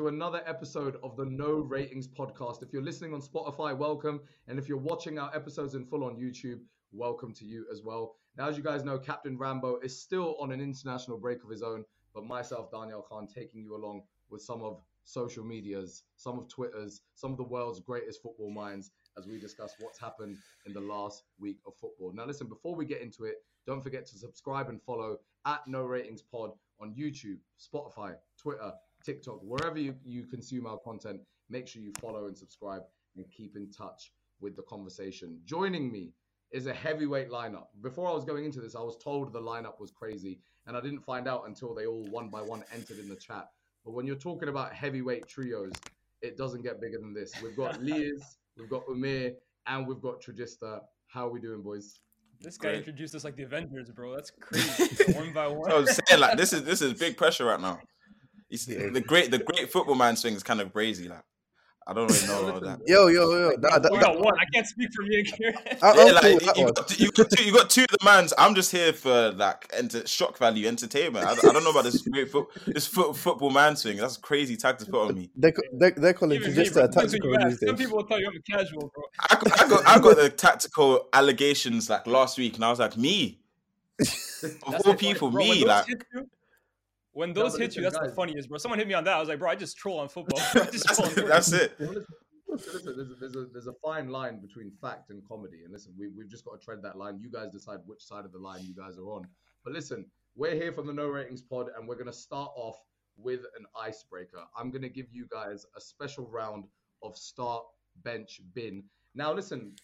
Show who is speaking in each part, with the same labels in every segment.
Speaker 1: To another episode of the No Ratings podcast. If you're listening on Spotify, welcome. And if you're watching our episodes in full on YouTube, welcome to you as well. Now, as you guys know, Captain Rambo is still on an international break of his own, but myself, Daniyal Khan, taking you along with some of social medias, some of Twitter's, some of the world's greatest football minds as we discuss what's happened in the last week of football. Now, listen, before we get into it, don't forget to subscribe and follow at No Ratings Pod on YouTube, Spotify, Twitter, TikTok, wherever you, you consume our content. Make sure you follow and subscribe and keep in touch with the conversation. Joining me is a heavyweight lineup. Before I was going into this, I was told the lineup was crazy, and I didn't find out until they all one by one entered in the chat. But when you're talking about heavyweight trios, it doesn't get bigger than this. We've got Lyes, we've got Umir, and we've got Trujista. How are we doing, boys?
Speaker 2: This guy Great. introduced us like the Avengers, bro. That's crazy. one by one.
Speaker 3: I was saying like this is this is big pressure right now. The great the great football man swing is kind of crazy. Like I don't really know about that.
Speaker 4: Yo, yo, yo.
Speaker 2: That, that, we got one. I can't speak for me here.
Speaker 3: yeah, like, you, you, got, you, got two, you got two of the mans. I'm just here for like enter, shock value, entertainment. I, I don't know about this great foot, this foot, football man swing. That's a crazy tag to put on me.
Speaker 4: They, they, they're calling it just a tactical.
Speaker 2: Some people will tell you I'm a casual, bro.
Speaker 3: I, I, got, I got the tactical allegations like last week, and I was like, me. of all people, bro, me. Like,
Speaker 2: when those no, hit you, that's guys, the funniest, bro. Someone hit me on that. I was like, bro, I just troll on football.
Speaker 3: that's, that's it.
Speaker 1: Listen, there's a, there's, a, there's a fine line between fact and comedy. And listen, we, we've just got to tread that line. You guys decide which side of the line you guys are on. But listen, we're here from the No Ratings Pod, and we're going to start off with an icebreaker. I'm going to give you guys a special round of start, bench, bin. Now, listen,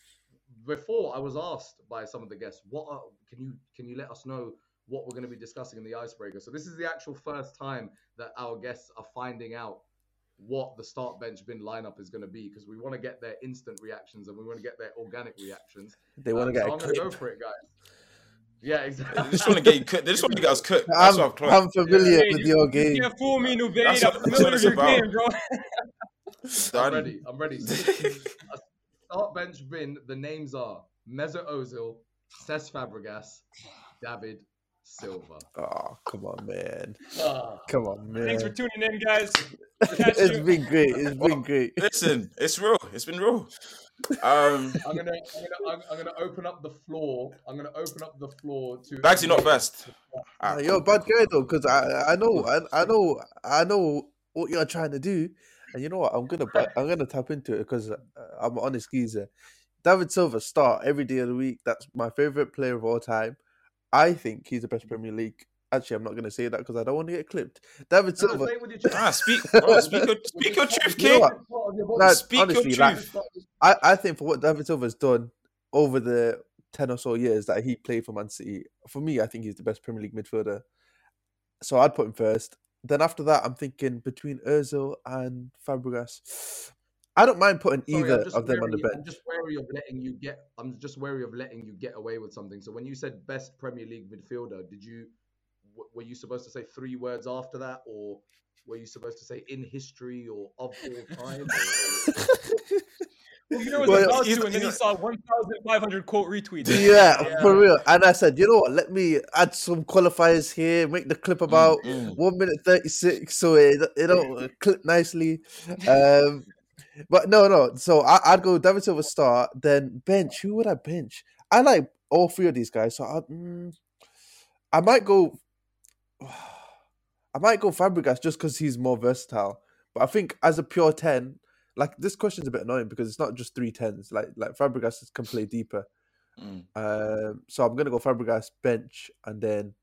Speaker 1: before I was asked by some of the guests, what are, can you can you let us know what we're going to be discussing in the icebreaker. So this is the actual first time that our guests are finding out what the start bench bin lineup is going to be because we want to get their instant reactions and we want to get their organic reactions.
Speaker 4: They want to um,
Speaker 1: get. So I'm going to go for it, guys. Yeah, exactly.
Speaker 3: They just want to get you cooked. They just want to get us cooked.
Speaker 4: I'm, I'm familiar yeah, with your game.
Speaker 2: You fool me, Nuvade. I'm familiar with your game, bro.
Speaker 1: I'm ready. I'm ready. start bench bin. The names are Mesut Ozil, Cesc Fabregas, David Silva.
Speaker 4: Oh, come on, man. Oh. Come on, man.
Speaker 2: Thanks for tuning in, guys.
Speaker 4: it's been great. It's been great.
Speaker 3: Listen, it's real. It's been real.
Speaker 1: Um, I'm gonna, I'm gonna, I'm gonna open up the floor. I'm gonna open up the floor to.
Speaker 3: Bagsy, not first.
Speaker 4: Uh, you're a bad guy though, because I, I know, I, I know, I know what you're trying to do, and you know what? I'm gonna, I'm gonna tap into it because uh, I'm an honest geezer. David Silva start every day of the week. That's my favorite player of all time. I think he's the best Premier League. Actually, I'm not going to say that because I don't want to get clipped. David Silva.
Speaker 3: ah, speak, bro, speak, your, speak your truth, King. You know like,
Speaker 4: speak honestly, your truth. Like, I, I think for what David Silva's done over the 10 or so years that he played for Man City, for me, I think he's the best Premier League midfielder. So I'd put him first. Then after that, I'm thinking between Ozil and Fabregas. I don't mind putting Sorry, either of them on the bench.
Speaker 1: I'm just wary of letting you get. I'm just wary of letting you get away with something. So when you said best Premier League midfielder, did you were you supposed to say three words after that, or were you supposed to say in history or of all time?
Speaker 2: well, you know, well, about to, and then he saw 1,500 quote retweets.
Speaker 4: Yeah, yeah, for real. And I said, you know what? Let me add some qualifiers here. Make the clip about mm-hmm. one minute thirty six, so it it don't clip nicely. Um, but no, no. So I, would go David Silva start, then bench. Who would I bench? I like all three of these guys, so I, mm, I might go. I might go Fabregas just because he's more versatile. But I think as a pure ten, like this question's a bit annoying because it's not just three tens. Like like Fabregas can play deeper. Mm. Um, so I'm gonna go Fabregas bench and then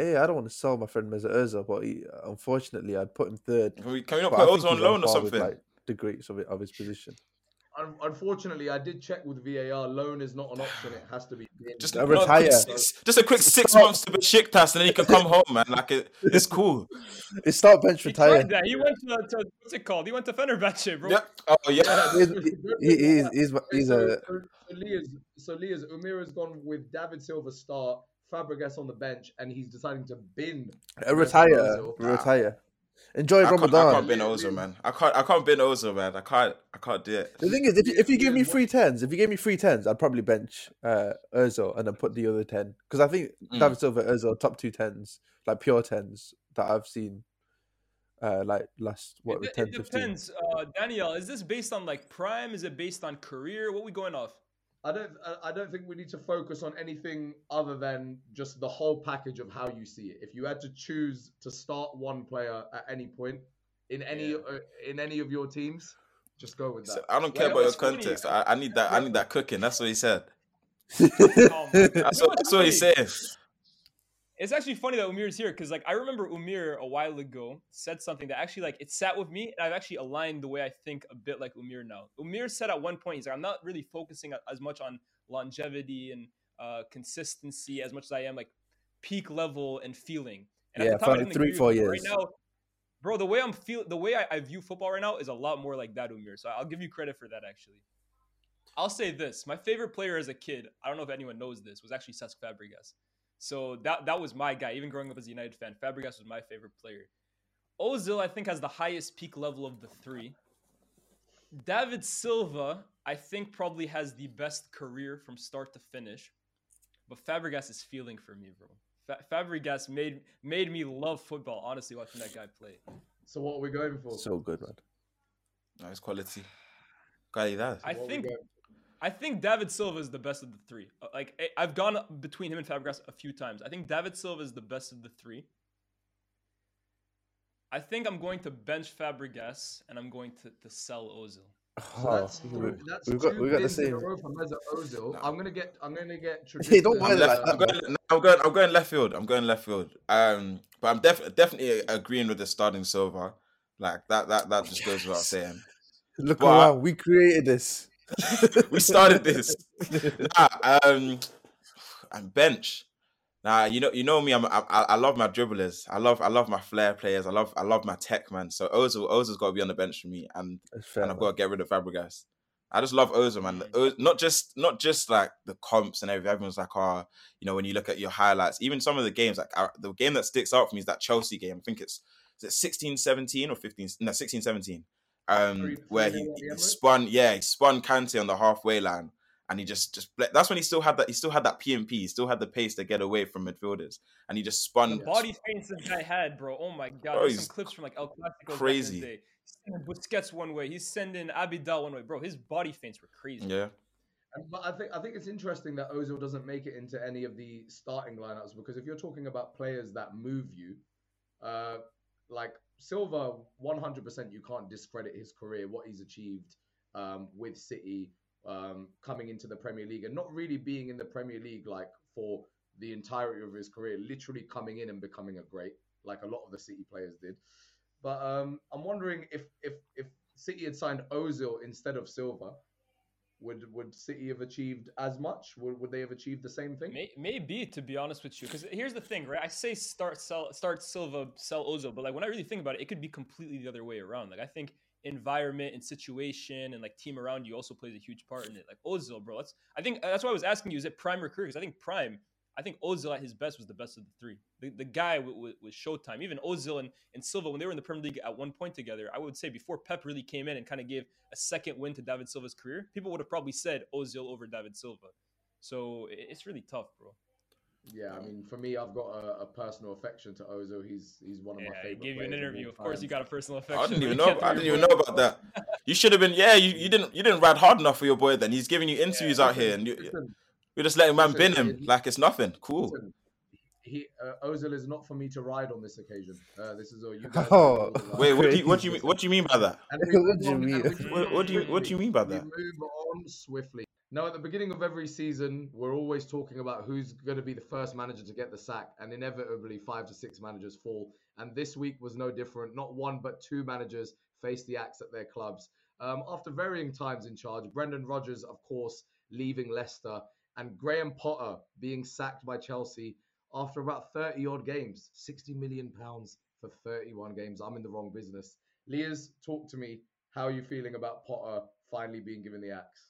Speaker 4: hey, I don't want to sell my friend Mesut Ozil, but he, unfortunately, I'd put him third.
Speaker 3: Can we, can we not but put Ozil on loan or something? With, like,
Speaker 4: the greats of it, of his position.
Speaker 1: Unfortunately, I did check with VAR. Loan is not an option; it has to be.
Speaker 3: Just a retire. Six, just a quick six months to be Besiktas, and then he can come home, man. Like it, it's cool.
Speaker 4: It's start bench retire.
Speaker 2: He, he went to, to, what's it called? He went to Fenerbahce, bro.
Speaker 3: Oh, yeah. Oh yeah.
Speaker 4: he's, he, he's, he's, he's a.
Speaker 1: So, so Lyes, so Lyes, Umir has gone with David Silva start. Fabregas on the bench, and he's deciding to bin.
Speaker 4: Uh, retire, retire. Enjoy I Ramadan.
Speaker 3: Can't, I can't bin Ozil, man. I can't. I can't bin Ozil, man. I can't. I can't do it.
Speaker 4: The thing is, if you, if you give me three tens, if you gave me three tens, I'd probably bench uh, Ozil and then put the other ten because I think mm. David Silva, Ozil, top two tens, like pure tens that I've seen. uh, like last what
Speaker 2: it,
Speaker 4: 10,
Speaker 2: it
Speaker 4: 15.
Speaker 2: depends. Uh, Daniyal, is this based on like prime? Is it based on career? What we going off?
Speaker 1: I don't. I don't think we need to focus on anything other than just the whole package of how you see it. If you had to choose to start one player at any point in any
Speaker 2: Yeah.
Speaker 1: uh, in any of your teams, just go with that.
Speaker 3: So I don't care
Speaker 2: Well,
Speaker 3: about your context. I, I need that. I need that cooking. That's what he said.
Speaker 2: Oh.
Speaker 3: That's what,
Speaker 2: what's
Speaker 3: that's what he's
Speaker 2: funny?
Speaker 3: saying.
Speaker 2: It's actually funny that Umir's here because like I remember Umir a while ago said something that actually like it sat with me and I've actually aligned the way I think a bit like Umir now. Umir said at one point he's like I'm not really focusing as much on longevity and uh, consistency as much as I am like peak level and feeling. And
Speaker 4: Yeah,
Speaker 2: at time, I
Speaker 4: for three, four years.
Speaker 2: Right now, bro, the way I'm feel the way I, I view football right now is a lot more like that Umir. So I'll give you credit for that actually. I'll say this: my favorite player as a kid, I don't know if anyone knows this, was actually Cesc Fabregas. So that that was my guy. Even growing up as a United fan, Fabregas was my favorite player. Ozil, I think, has the highest peak level of the three. David Silva, I think, probably has the best career from start to finish. But Fabregas is feeling for me, bro. Fa- Fabregas made made me love football. Honestly, watching that guy play.
Speaker 1: So what are we going for?
Speaker 4: So good, man.
Speaker 3: Nice quality. Calidad.
Speaker 2: I
Speaker 1: What are we
Speaker 2: think
Speaker 1: going-
Speaker 2: I think David Silva is the best of the three. Uh, Like I- I've gone between him and Fabregas a few times. I think David Silva is the best of the three. I think I'm going to bench Fabregas and I'm going to, to sell Ozil.
Speaker 1: So
Speaker 4: Oh,
Speaker 1: that's
Speaker 4: we-
Speaker 1: three, that's
Speaker 4: we've got
Speaker 1: two
Speaker 4: we got the
Speaker 1: wins in a
Speaker 4: same.
Speaker 1: row from I'm gonna get. I'm gonna get.
Speaker 4: Hey, don't
Speaker 1: Tradition,
Speaker 4: worry
Speaker 3: I'm,
Speaker 4: like
Speaker 3: left, I'm going. I'm going. I'm going left field. I'm going left field. Um, but I'm def- definitely agreeing with the starting Silva. Like that. That that just goes without saying.
Speaker 4: Look
Speaker 3: But-
Speaker 4: around. We created this.
Speaker 3: we started this. nah, um, and bench. Nah, you know, you know me. I'm, I, I love my dribblers. I love, I love my flair players. I love, I love my tech man. So Ozil, Ozil's got to be on the bench for me, and
Speaker 4: fair,
Speaker 3: and I've
Speaker 4: man.
Speaker 3: got to get rid of Fabregas. I just love Ozil, man.
Speaker 2: Mm.
Speaker 3: O- Not just, not just like the comps and everything. Everyone's like, oh, you know, when you look at your highlights, even some of the games, like uh, the game that sticks out for me is that Chelsea game. I think it's is it 16, 17 or 15, no, 16, 17. Um, where he,
Speaker 1: nil at the
Speaker 3: he spun, yeah, he spun Kante on the halfway line, and he just just ble- that's when he still had that he still had that PMP, he still had the pace to get away from midfielders, and he just spun.
Speaker 2: The body feints this guy had, bro. Oh my god.
Speaker 3: Bro,
Speaker 2: There's some clips from like El Clasico.
Speaker 3: crazy.
Speaker 2: Back in the day. He's sending Busquets one way. He's sending Abidal one way, bro. His body feints were crazy.
Speaker 3: Yeah,
Speaker 1: But I think I think it's interesting that Ozil doesn't make it into any of the starting lineups because if you're talking about players that move you, uh, like Silva, 100% you can't discredit his career, what he's achieved um, with City, um, coming into the Premier League, and not really being in the Premier League like for the entirety of his career, literally coming in and becoming a great, like a lot of the City players did. But um, I'm wondering if if if City had signed Ozil instead of Silva, would would City have achieved as much? Would, would they have achieved the same thing?
Speaker 2: May, maybe to be honest with you, because here's the thing, right? I say start sell start Silva, sell Ozil, but like when I really think about it, it could be completely the other way around. Like I think environment and situation and like team around you also plays a huge part in it. Like Ozil, bro, that's I think that's why I was asking you, is it prime or career? Because I think prime, I think Ozil at his best was the best of the three. The, the guy with, with, with Showtime, even Ozil and, and Silva, when they were in the Premier League at one point together, I would say before Pep really came in and kind of gave a second win to David Silva's career, people would have probably said Ozil over David Silva. So it- it's really tough, bro.
Speaker 1: Yeah, I mean, for me, I've got a, a personal affection to Ozil. He's he's one of
Speaker 2: Yeah,
Speaker 1: my
Speaker 2: I
Speaker 1: favorite.
Speaker 2: gave you an interview.
Speaker 1: all
Speaker 2: Of course, you got a personal affection.
Speaker 3: I didn't even know. I didn't even know about that. You should have been. Yeah, you, you didn't. You didn't ride hard enough for your boy. Then he's giving you interviews out here, and you,
Speaker 1: Listen,
Speaker 3: you're just letting man bin him
Speaker 1: he-
Speaker 3: like it's nothing. Cool.
Speaker 1: he uh, Ozil is not for me to ride on this occasion. Uh, this is all you guys.
Speaker 4: Oh,
Speaker 3: Wait, what do you what do you mean- what do you mean by that?
Speaker 4: What do you mean?
Speaker 3: What, what do you what do you mean by
Speaker 1: We
Speaker 3: that?
Speaker 1: move on swiftly. Now, at the beginning of every season, we're always talking about who's going to be the first manager to get the sack, and inevitably, five to six managers fall. And this week was no different. Not one, but two managers faced the axe at their clubs. Um, after varying times in charge, Brendan Rodgers, of course, leaving Leicester, and Graham Potter being sacked by Chelsea after about 30 odd games. 60 million pounds for 31 games. I'm in the wrong business. Lyes, talk to me. How are you feeling about Potter finally being given the axe?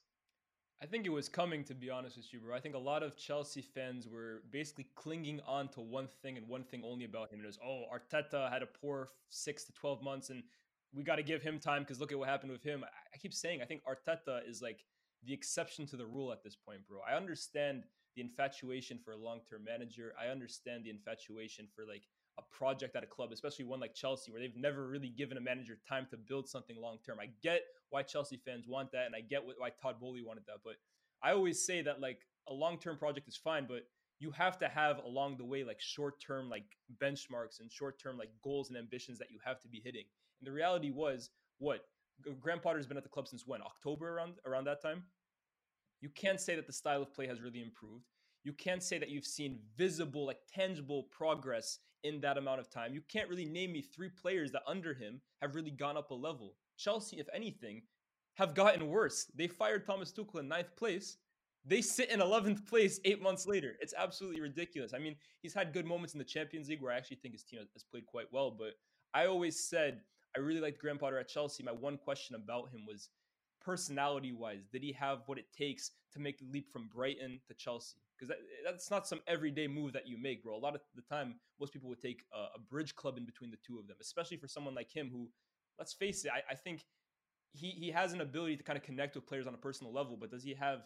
Speaker 2: I think it was coming, to be honest with you, bro. I think a lot of Chelsea fans were basically clinging on to one thing and one thing only about him. It was, oh, Arteta had a poor six to 12 months and we got to give him time because look at what happened with him. I, I keep saying, I think Arteta is like the exception to the rule at this point, bro. I understand the infatuation for a long term manager. I understand the infatuation for like a project at a club, especially one like Chelsea, where they've never really given a manager time to build something long term. I get why Chelsea fans want that, and I get why Todd Boehly wanted that. But I always say that like a long term project is fine, but you have to have along the way like short term like benchmarks and short term like goals and ambitions that you have to be hitting. And the reality was what Graham Potter's been at the club since when October around around that time. You can't say that the style of play has really improved. You can't say that you've seen visible, like tangible progress in that amount of time. You can't really name me three players that under him have really gone up a level. Chelsea, if anything, have gotten worse. They fired Thomas Tuchel in ninth place. They sit in 11th place eight months later. It's absolutely ridiculous. I mean, he's had good moments in the Champions League where I actually think his team has played quite well. But I always said I really liked Graham Potter at Chelsea. My one question about him was personality wise, did he have what it takes to make the leap from Brighton to Chelsea? Because that, that's not some everyday move that you make, bro. A lot of the time, most people would take a, a, bridge club in between the two of them, especially for someone like him who, let's face it, I, I think he, he has an ability to kind of connect with players on a personal level, but does he have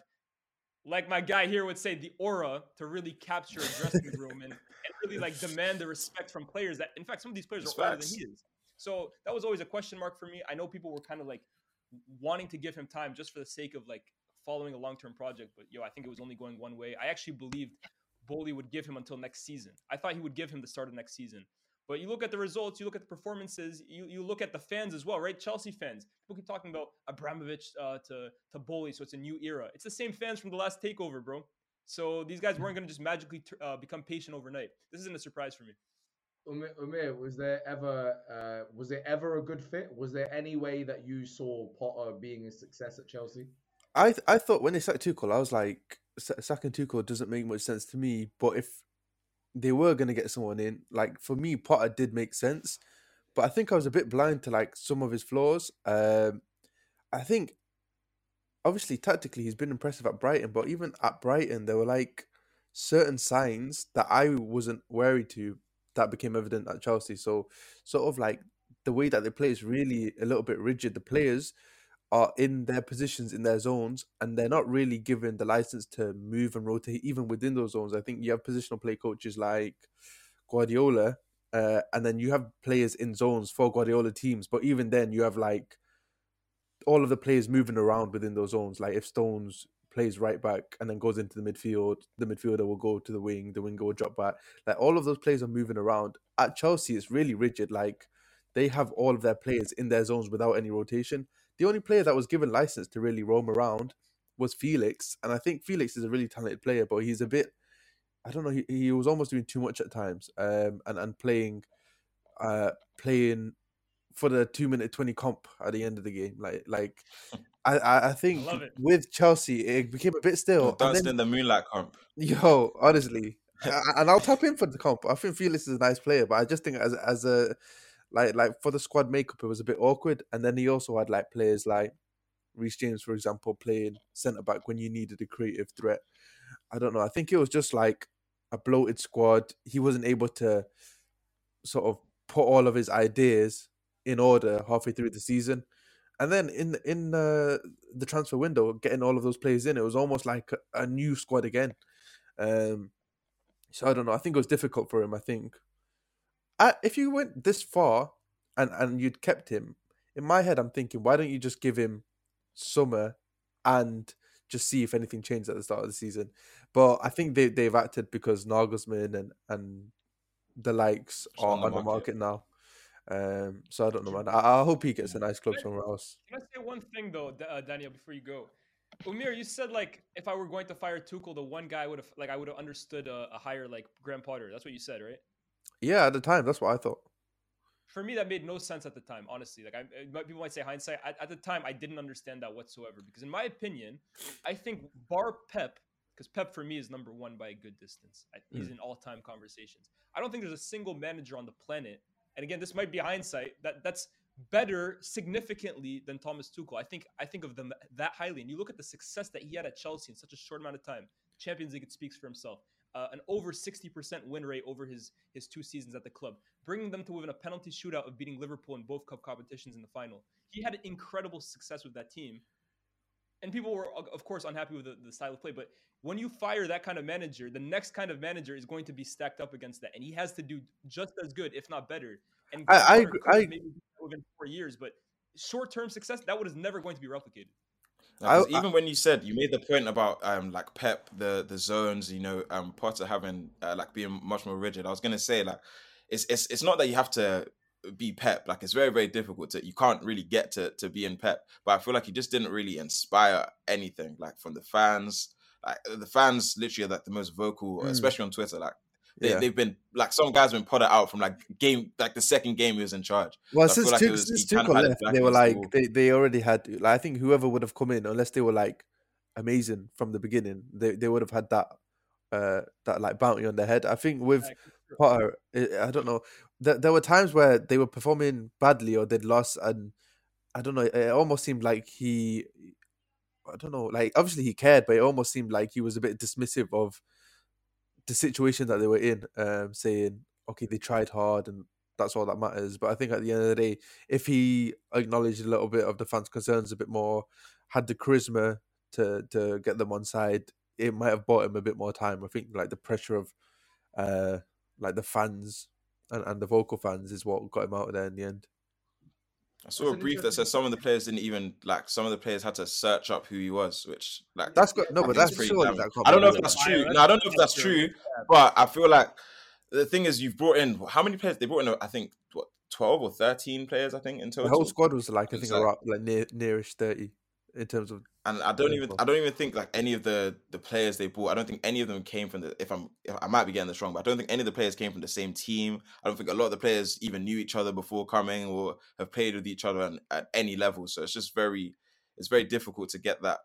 Speaker 2: like my guy here would say, the aura to really capture a dressing room and, and, really like demand the respect from players that, in fact, some of these players are older than he is. So that was always a question mark for me. I know people were kind of like wanting to give him time just for the sake of like following a long term project. But yo, I think it was only going one way. I actually believed Boehly would give him until next season. I thought he would give him the start of next season. But you look at the results, you look at the performances, you, you look at the fans as well, right? Chelsea fans. People keep talking about Abramovich uh, to to Boehly, so it's a new era. It's the same fans from the last takeover, bro. So these guys weren't going to just magically uh, become patient overnight. This isn't a surprise for me.
Speaker 1: Umir, was there ever uh, was there ever a good fit? Was there any way that you saw Potter being a success at Chelsea?
Speaker 4: I th- I thought when they sacked Tuchel, I was like, sacking Tuchel doesn't make much sense to me. But if they were going to get someone in, like for me, Potter did make sense. But I think I was a bit blind to like some of his flaws. Um, I think obviously tactically he's been impressive at Brighton, but even at Brighton there were like certain signs that I wasn't wary to that became evident at Chelsea. So sort of like the way that they play is really a little bit rigid. The players are in their positions in their zones and they're not really given the license to move and rotate even within those zones. I think you have positional play coaches like Guardiola, uh, and then you have players in zones for Guardiola teams. But even then, you have like all of the players moving around within those zones. Like if Stones plays right back and then goes into the midfield. The midfielder will go to the wing. The winger will drop back. Like all of those players are moving around. At Chelsea, it's really rigid. Like they have all of their players in their zones without any rotation. The only player that was given license to really roam around was Felix, and I think Felix is a really talented player, but he's a bit. I don't know. He, he was almost doing too much at times, um, and and playing, uh, playing for the two minute twenty comp at the end of the game. Like like I, I think
Speaker 2: I
Speaker 4: with Chelsea it became a bit still.
Speaker 3: Dancing in the moonlight comp.
Speaker 4: Yo, honestly, and I'll tap in for the comp. I think Felix is a nice player, but I just think as as a like like for the squad makeup, it was a bit awkward. And then he also had like players like Reece James, for example, playing centre back when you needed a creative threat. I don't know. I think it was just like a bloated squad. He wasn't able to sort of put all of his ideas in order halfway through the season. And then in in uh, the transfer window, getting all of those players in, it was almost like a, new squad again. Um, so I don't know. I think it was difficult for him. I think I, if you went this far and and you'd kept him, in my head, I'm thinking, why don't you just give him summer and just see if anything changed at the start of the season? But I think they they've acted because Nagelsmann and and the likes are on the, on the market. market now. Um, so I don't know, man. I, I hope he gets a nice club somewhere else.
Speaker 2: Can I say one thing though, uh, Daniyal, before you go? Umir, you said like if I were going to fire Tuchel, the one guy would have like I would have understood a, a higher like Graham Potter. That's what you said, right?
Speaker 4: Yeah, at the time, that's what I thought.
Speaker 2: For me, that made no sense at the time. Honestly, like I, people might say hindsight. At, at the time, I didn't understand that whatsoever because, in my opinion, I think Bar Pep, because Pep for me is number one by a good distance. He's mm. in all-time conversations. I don't think there's a single manager on the planet and again, this might be hindsight that that's better significantly than Thomas Tuchel. I think I think of them that highly. And you look at the success that he had at Chelsea in such a short amount of time. Champions League, it speaks for himself. Uh, an over 60% win rate over his his two seasons at the club, bringing them to within a penalty shootout of beating Liverpool in both cup competitions in the final. He had incredible success with that team. And people were of of course unhappy with the, the style of play. But when you fire that kind of manager, the next kind of manager is going to be stacked up against that, and he has to do just as good, if not better. And
Speaker 4: I- I agree- I-
Speaker 2: maybe within four years, but short-term success that was never going to be replicated.
Speaker 3: No, 'cause
Speaker 4: I- I-
Speaker 3: even when you said you made the point about um like Pep the the zones, you know, um Potter having uh, like being much more rigid. I was gonna say like it's it's it's not that you have to be Pep. Like it's very very difficult to you can't really get to to be in Pep. But I feel like he just didn't really inspire anything like from the fans. Like the fans literally are like the most vocal,
Speaker 4: Mm.
Speaker 3: especially on Twitter. Like they,
Speaker 4: Yeah.
Speaker 3: they've been like some guys been put out from like game like the second game he was in charge.
Speaker 4: Well,
Speaker 3: I feel
Speaker 4: since,
Speaker 3: like it was-
Speaker 4: since
Speaker 3: he kind of
Speaker 4: Tuchel left, they were like
Speaker 3: wall.
Speaker 4: they, they already had like I think whoever would have come in, unless they were like amazing from the beginning, they, they would have had that uh that like bounty on their head. I think with Potter, I I don't know. There, there were times where they were performing badly or they'd lost, and I don't know. It almost seemed like he, I don't know, like obviously he cared, but it almost seemed like he was a bit dismissive of the situation that they were in, um, saying, "Okay, they tried hard, and that's all that matters." But I think at the end of the day, if he acknowledged a little bit of the fans' concerns a bit more, had the charisma to to get them on side, it might have bought him a bit more time. I think like the pressure of uh like the fans and, and the vocal fans is what got him out of there in the end.
Speaker 3: I saw
Speaker 1: That's
Speaker 3: a brief that
Speaker 1: interesting
Speaker 3: says some of the players didn't even like some of the players had to search up who he was, which like
Speaker 4: That's good. No,
Speaker 3: I
Speaker 4: but that's
Speaker 3: pretty
Speaker 4: surely
Speaker 3: damn-
Speaker 4: that
Speaker 3: I don't know if that's
Speaker 2: Fire,
Speaker 3: true. No, I don't know if that's
Speaker 2: true.
Speaker 3: true, but I feel like the thing is you've brought in how many players? They brought in, I think, what twelve or thirteen players, I think, in total.
Speaker 4: The whole squad was like I think
Speaker 3: like-
Speaker 4: around like near nearish thirty in terms of
Speaker 3: and I don't even I don't even think like any of the the players they bought. I don't think any of them came from the. If I'm, if, I might be getting this wrong, but I don't think any of the players came from the same team. I don't think a lot of the players even knew each other before coming or have played with each other at, at any level. So it's just very, it's very difficult to get that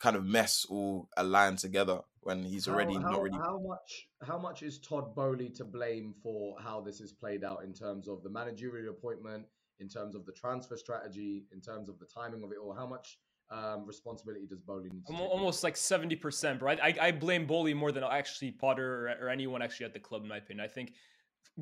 Speaker 3: kind of mess all aligned together when he's already
Speaker 1: how,
Speaker 3: not really.
Speaker 1: How much? How much is Todd Boehly to blame for how this is played out in terms of the managerial appointment, in terms of the transfer strategy, in terms of the timing of it all? How much um, responsibility does Boehly need to
Speaker 2: Almo-
Speaker 1: take?
Speaker 2: almost like 70%, bro. I, I, I blame Boehly more than actually Potter or, or anyone actually at the club, in my opinion. I think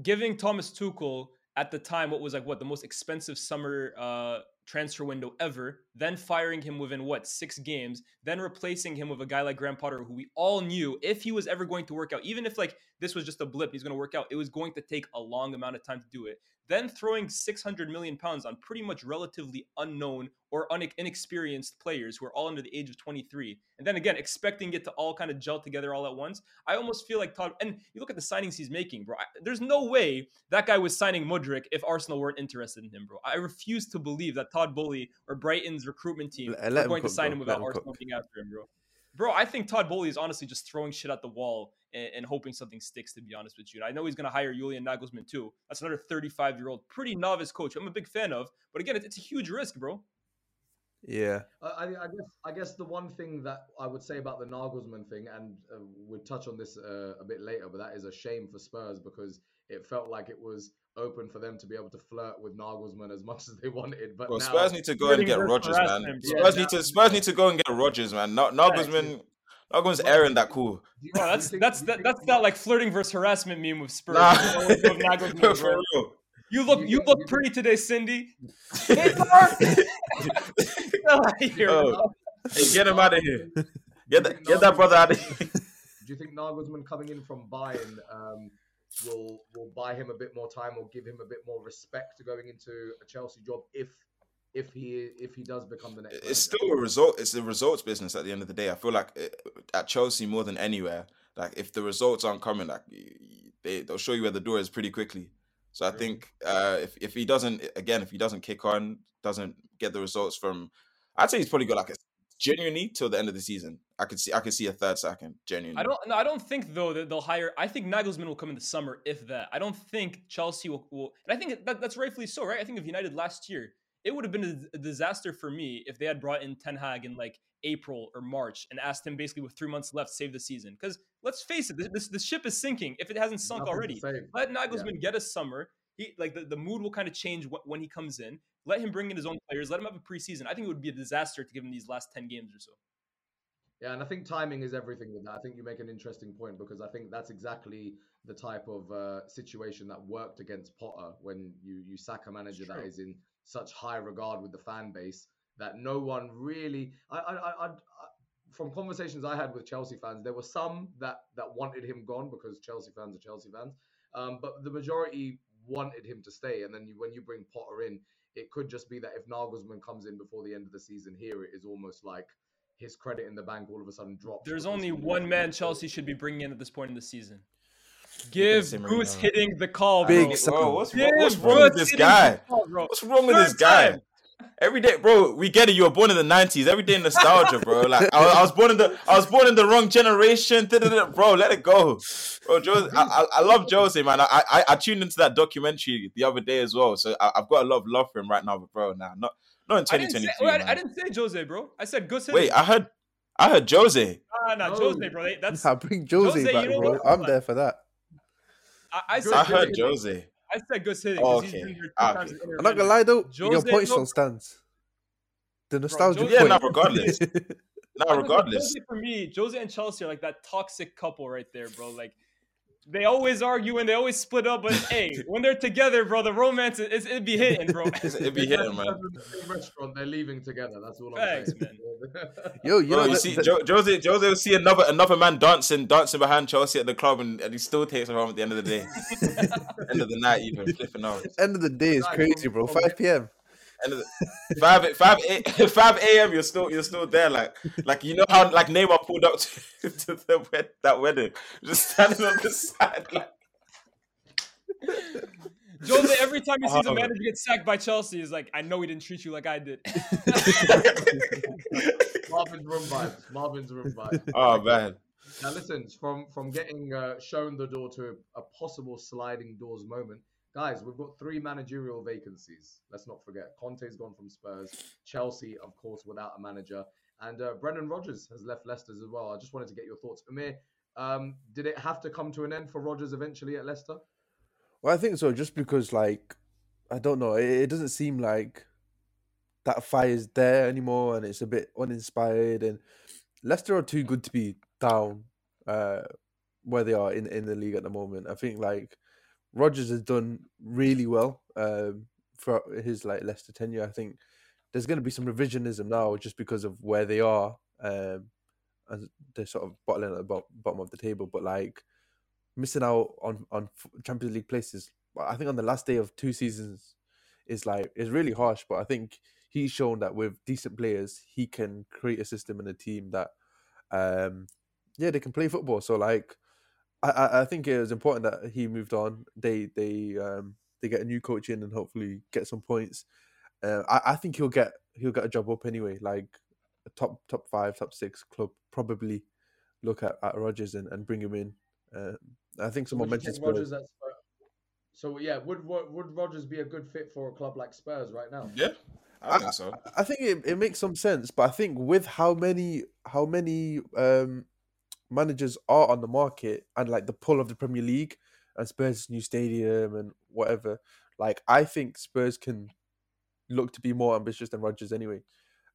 Speaker 2: giving Thomas Tuchel at the time what was like what the most expensive summer uh, transfer window ever, then firing him within what six games, then replacing him with a guy like Graham Potter, who we all knew if he was ever going to work out, even if like this was just a blip, he's going to work out, it was going to take a long amount of time to do it. Then throwing 600 million pounds on pretty much relatively unknown or inexperienced players who are all under the age of 23, and then again expecting it to all kind of gel together all at once. I almost feel like Todd. And you look at the signings he's making, bro. I, there's no way that guy was signing Mudryk if Arsenal weren't interested in him, bro. I refuse to believe that Todd Boehly or Brighton's recruitment team are going to sign
Speaker 4: bro.
Speaker 2: him without
Speaker 4: him
Speaker 2: Arsenal
Speaker 4: cook.
Speaker 2: being after him, bro. Bro, I think Todd Boehly is honestly just throwing shit at the wall and, and hoping something sticks. To be honest with you, And I know he's going to hire Julian Nagelsmann too. That's another 35 year old, pretty novice coach. I'm a big fan of, but again, it's, it's a huge risk, bro.
Speaker 4: yeah.
Speaker 1: I, I I guess I guess the one thing that I would say about the Nagelsmann thing, and uh, we'll touch on this uh, a bit later, but that is a shame for Spurs because it felt like it was open for them to be able to flirt with Nagelsmann as much as they wanted. But
Speaker 3: Well,
Speaker 1: now,
Speaker 3: Spurs need to go and get
Speaker 2: versus
Speaker 3: Rodgers, man. Spurs
Speaker 1: Yeah,
Speaker 3: need to Spurs need to go and get Rodgers, man. Not Nagelsmann. Nagelsmann's
Speaker 1: Well,
Speaker 3: Aaron that cool.
Speaker 1: do
Speaker 2: Bro, that's that's that, that's that like flirting versus harassment meme with Spurs.
Speaker 3: Nah,
Speaker 2: You always
Speaker 3: for real.
Speaker 2: You look
Speaker 1: You
Speaker 2: you look pretty today, Cindy. Hey, Mark! Get here,
Speaker 3: Oh. Hey, get him out of here. Get that, get that brother out of here.
Speaker 1: Do you think Nagelsmann coming in from Bayern um, will will buy him a bit more time or give him a bit more respect to going into a Chelsea job if if he if he does become the next?
Speaker 3: It's
Speaker 1: manager?
Speaker 3: still a result. It's the results business at the end of the day. I feel like it, at Chelsea more than anywhere, like if the results aren't coming, like y- y- they they'll show you where the door is pretty quickly. So I
Speaker 1: True.
Speaker 3: think uh, if if he doesn't eh, again, if he doesn't kick on, doesn't get the results from, I'd say he's probably got like a genuinely till the end of the season. I could see I could see a third second genuinely.
Speaker 2: I don't. No, I don't think though that they'll hire. I think Nagelsmann will come in the summer, if that. I don't think Chelsea will. will and I think that, that's rightfully so, right? I think of United last year, it would have been a, disaster for me if they had brought in Ten Hag in like April or March and asked him basically with three months left save the season. Because let's face it, this the ship is sinking if it hasn't sunk
Speaker 1: Nothing
Speaker 2: already. Let Nagelsmann get a summer. He like the, the mood will kind of change wh- when he comes in. Let him bring in his own players. Let him have a preseason. I think it would be a disaster to give him these last ten games or so.
Speaker 1: Yeah, and I think timing is everything with that. I think you make an interesting point because I think that's exactly the type of uh, situation that worked against Potter when you you sack a manager that is in such high regard with the fan base. that no one really. I, I, I, I from conversations I had with Chelsea fans, there were some that that wanted him gone because Chelsea fans are Chelsea fans, um, but the majority wanted him to stay. And then you, when you bring Potter in, it could just be that if Nagelsmann comes in before the end of the season, here it is almost like his credit in the bank all of a sudden drops.
Speaker 2: There's only one man Chelsea should be bringing in at this point in the season. Give
Speaker 3: say
Speaker 2: Bruce hitting the call,
Speaker 4: Big
Speaker 2: bro.
Speaker 4: Sam.
Speaker 3: Bro, what's,
Speaker 2: Give
Speaker 3: what's wrong with this guy?
Speaker 2: call.
Speaker 3: What's wrong with
Speaker 2: Third
Speaker 3: this guy?
Speaker 2: time.
Speaker 3: Every day, bro. We get it. You were born in the nineties. Every day nostalgia, bro. Like I, was- I was born in the, I was born in the wrong generation. Bro, let it go, bro. Jose, I, I, I love Jose, man. I, I, I tuned into that documentary the other day as well, so I, I've got a lot of love for him right now. But bro, nah, not, not in
Speaker 2: I didn't, say, wait, I, I didn't say Jose, bro. I said Gus.
Speaker 3: Wait, I heard, I heard Jose.
Speaker 2: Nah, nah,
Speaker 1: No.
Speaker 2: Jose, oh. bro. That's
Speaker 4: Nah, bring Jose,
Speaker 2: Jose,
Speaker 4: back,
Speaker 2: you know
Speaker 4: bro. I'm there for that.
Speaker 2: I, I said.
Speaker 1: Good
Speaker 3: I heard
Speaker 2: hitting.
Speaker 3: Jose.
Speaker 2: I said Guus Hiddink.
Speaker 3: Oh,
Speaker 2: 'cause he's
Speaker 3: okay.
Speaker 2: been here two
Speaker 3: Ah,
Speaker 2: times
Speaker 3: okay.
Speaker 4: I'm not gonna lie though, your point
Speaker 2: no-
Speaker 4: still stands. The nostalgia
Speaker 2: Jose-
Speaker 3: Yeah,
Speaker 4: point.
Speaker 3: no, regardless. No,
Speaker 2: don't
Speaker 3: regardless.
Speaker 2: Jose for me, Jose and Chelsea are like that toxic couple right there, bro. Like they always argue and they always split up, but hey, when they're together, bro, the romance is it'd be hitting, bro.
Speaker 3: It'd be hitting, man.
Speaker 1: In the same restaurant, they're leaving together. That's all I'm
Speaker 2: Facts,
Speaker 1: saying.
Speaker 4: Yo, you
Speaker 3: Bro,
Speaker 4: know
Speaker 3: you
Speaker 4: the-
Speaker 3: see,
Speaker 4: the-
Speaker 3: jo- Jose, Jose will see another another man dancing, dancing behind Chelsea at the club, and, and he still takes her home at the end of the day, end of the night, even flipping out.
Speaker 4: end of the day is crazy, bro. 5 p.m.
Speaker 3: End of the, five five a, five a.m. You're still you're still there, like like you know how like Neymar pulled up to, to the wed, that wedding, just standing on the side, like
Speaker 2: Jose, every time he sees a
Speaker 3: Oh.
Speaker 2: manager get sacked by Chelsea, he's like, I know he didn't treat you like I did.
Speaker 1: Marvin's room vibes. Marvin's room vibes.
Speaker 3: oh man,
Speaker 1: Now listen, from from getting uh, shown the door to a, a possible sliding doors moment, guys, we've got three managerial vacancies. Let's not forget, Conte's gone from Spurs, Chelsea, of course, without a manager, and uh, Brendan Rodgers has left Leicester as well. I just wanted to get your thoughts, Umir. Um, did it have to come to an end for Rodgers eventually at Leicester?
Speaker 4: Well, I think so, just because, like, I don't know, it, it doesn't seem like that fire is there anymore, and it's a bit uninspired. And Leicester are too good to be down uh, where they are in, in the league at the moment. I think like Rodgers has done really well um, for his like Leicester tenure. I think there's going to be some revisionism now just because of where they are, um, and they're sort of bottling at the bo- bottom of the table. But like missing out on on Champions League places, I think on the last day of two seasons is like is really harsh. But I think he's shown that with decent players, he can create a system and a team that, um, yeah, they can play football. So like, I I, I think it was important that he moved on. They they um they get a new coach in and hopefully get some points. Uh, I I think he'll get he'll get a job up anyway. Like a top top five, top six club probably look at at Rodgers and, and bring him in. Uh, I think someone
Speaker 1: would
Speaker 4: mentioned
Speaker 1: take
Speaker 4: Spurs.
Speaker 1: Rodgers at Spurs? So yeah, would Ro- would Rodgers be a good fit for a club like Spurs right now?
Speaker 3: yeah, I think so.
Speaker 4: I think it, it makes some sense, but I think with how many how many um managers are on the market and like the pull of the Premier League and Spurs' new stadium and whatever, like I think Spurs can look to be more ambitious than Rodgers anyway.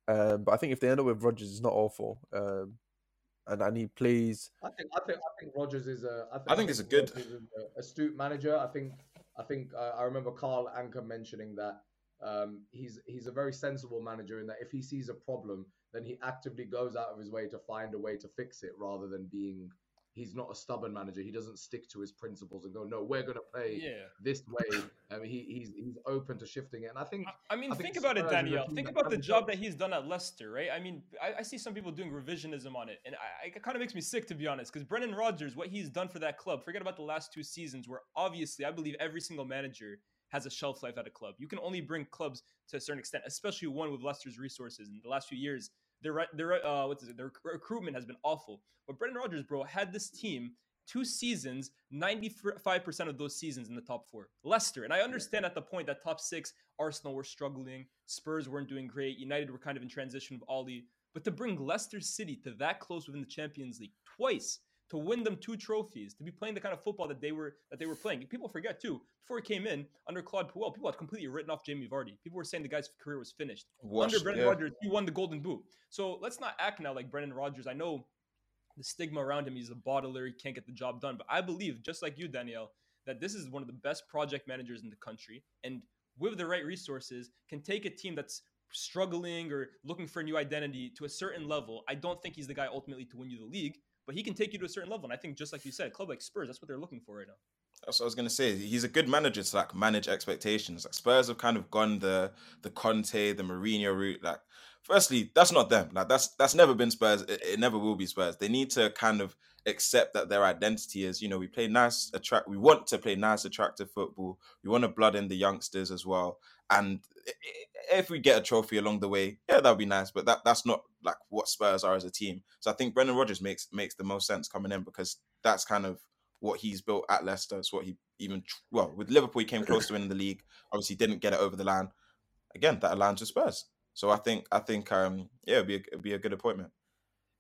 Speaker 4: Um, but I think if they end up with Rodgers, it's not awful. Um, and and he plays.
Speaker 1: I think I think I think Rodgers is a. I think,
Speaker 3: I think he's a good-
Speaker 1: a astute manager. I think I think uh, I remember Carl Anka mentioning that um, he's he's a very sensible manager in that if he sees a problem, then he actively goes out of his way to find a way to fix it, rather than being. He's not a stubborn manager. He doesn't stick to his principles and go, "No, we're going to play
Speaker 2: yeah.
Speaker 1: this way." I mean, he, he's he's open to shifting it, and I think
Speaker 2: I- I mean,
Speaker 1: I think
Speaker 2: think about it,
Speaker 1: Spurs is a
Speaker 2: Daniyal.
Speaker 1: team
Speaker 2: Think about the job that he's done at Leicester, right? I mean, I, I see some people doing revisionism on it, and it kind of makes me sick to be honest. Because Brendan Rodgers, what he's done for that club, forget about the last two seasons, where obviously I believe every single manager has a shelf life at a club. You can only bring clubs to a certain extent, especially one with Leicester's resources. In the last few years, their their uh, what's it, their recruitment has been awful. But Brendan Rodgers, bro, had this team two seasons, 95% of those seasons in the top four. Leicester, and I understand at the point that top six, Arsenal were struggling, Spurs weren't doing great, United were kind of in transition with Ollie. But to bring Leicester City to that close within the Champions League twice, to win them two trophies, to be playing the kind of football that they were that they were playing. People forget too, before he came in under Claude Puel, people had completely written off Jamie Vardy. People were saying the guy's career was finished. under Brendan
Speaker 3: yeah.
Speaker 2: Rodgers, he won the Golden Boot. So let's not act now like Brendan Rodgers. I know the stigma around him. He's a bottler. He can't get the job done. But I believe, just like you, Daniyal, that this is one of the best project managers in the country, and with the right resources, can take a team that's struggling or looking for a new identity to a certain level, I don't think he's the guy ultimately to win you the league. But he can take you to a certain level, and I think just like you said, club like Spurs, that's what they're looking for right now.
Speaker 3: That's what I was gonna say. He's a good manager to like manage expectations. Like Spurs have kind of gone the the Conte, the Mourinho route. Like, firstly, that's not them. Like that's that's never been Spurs. It, it never will be Spurs. They need to kind of accept that their identity is, you know, we play nice, attract. We want to play nice, attractive football. We want to blood in the youngsters as well. And if we get a trophy along the way, yeah, that'd be nice. But that that's not like what Spurs are as a team. So I think Brendan Rodgers makes makes the most sense coming in because that's kind of what he's built at Leicester. It's what he even well with Liverpool he came close to winning the league. Obviously didn't get it over the line. Again, that aligns with Spurs. So I think I think um yeah, it'd be a, it'd be a good appointment.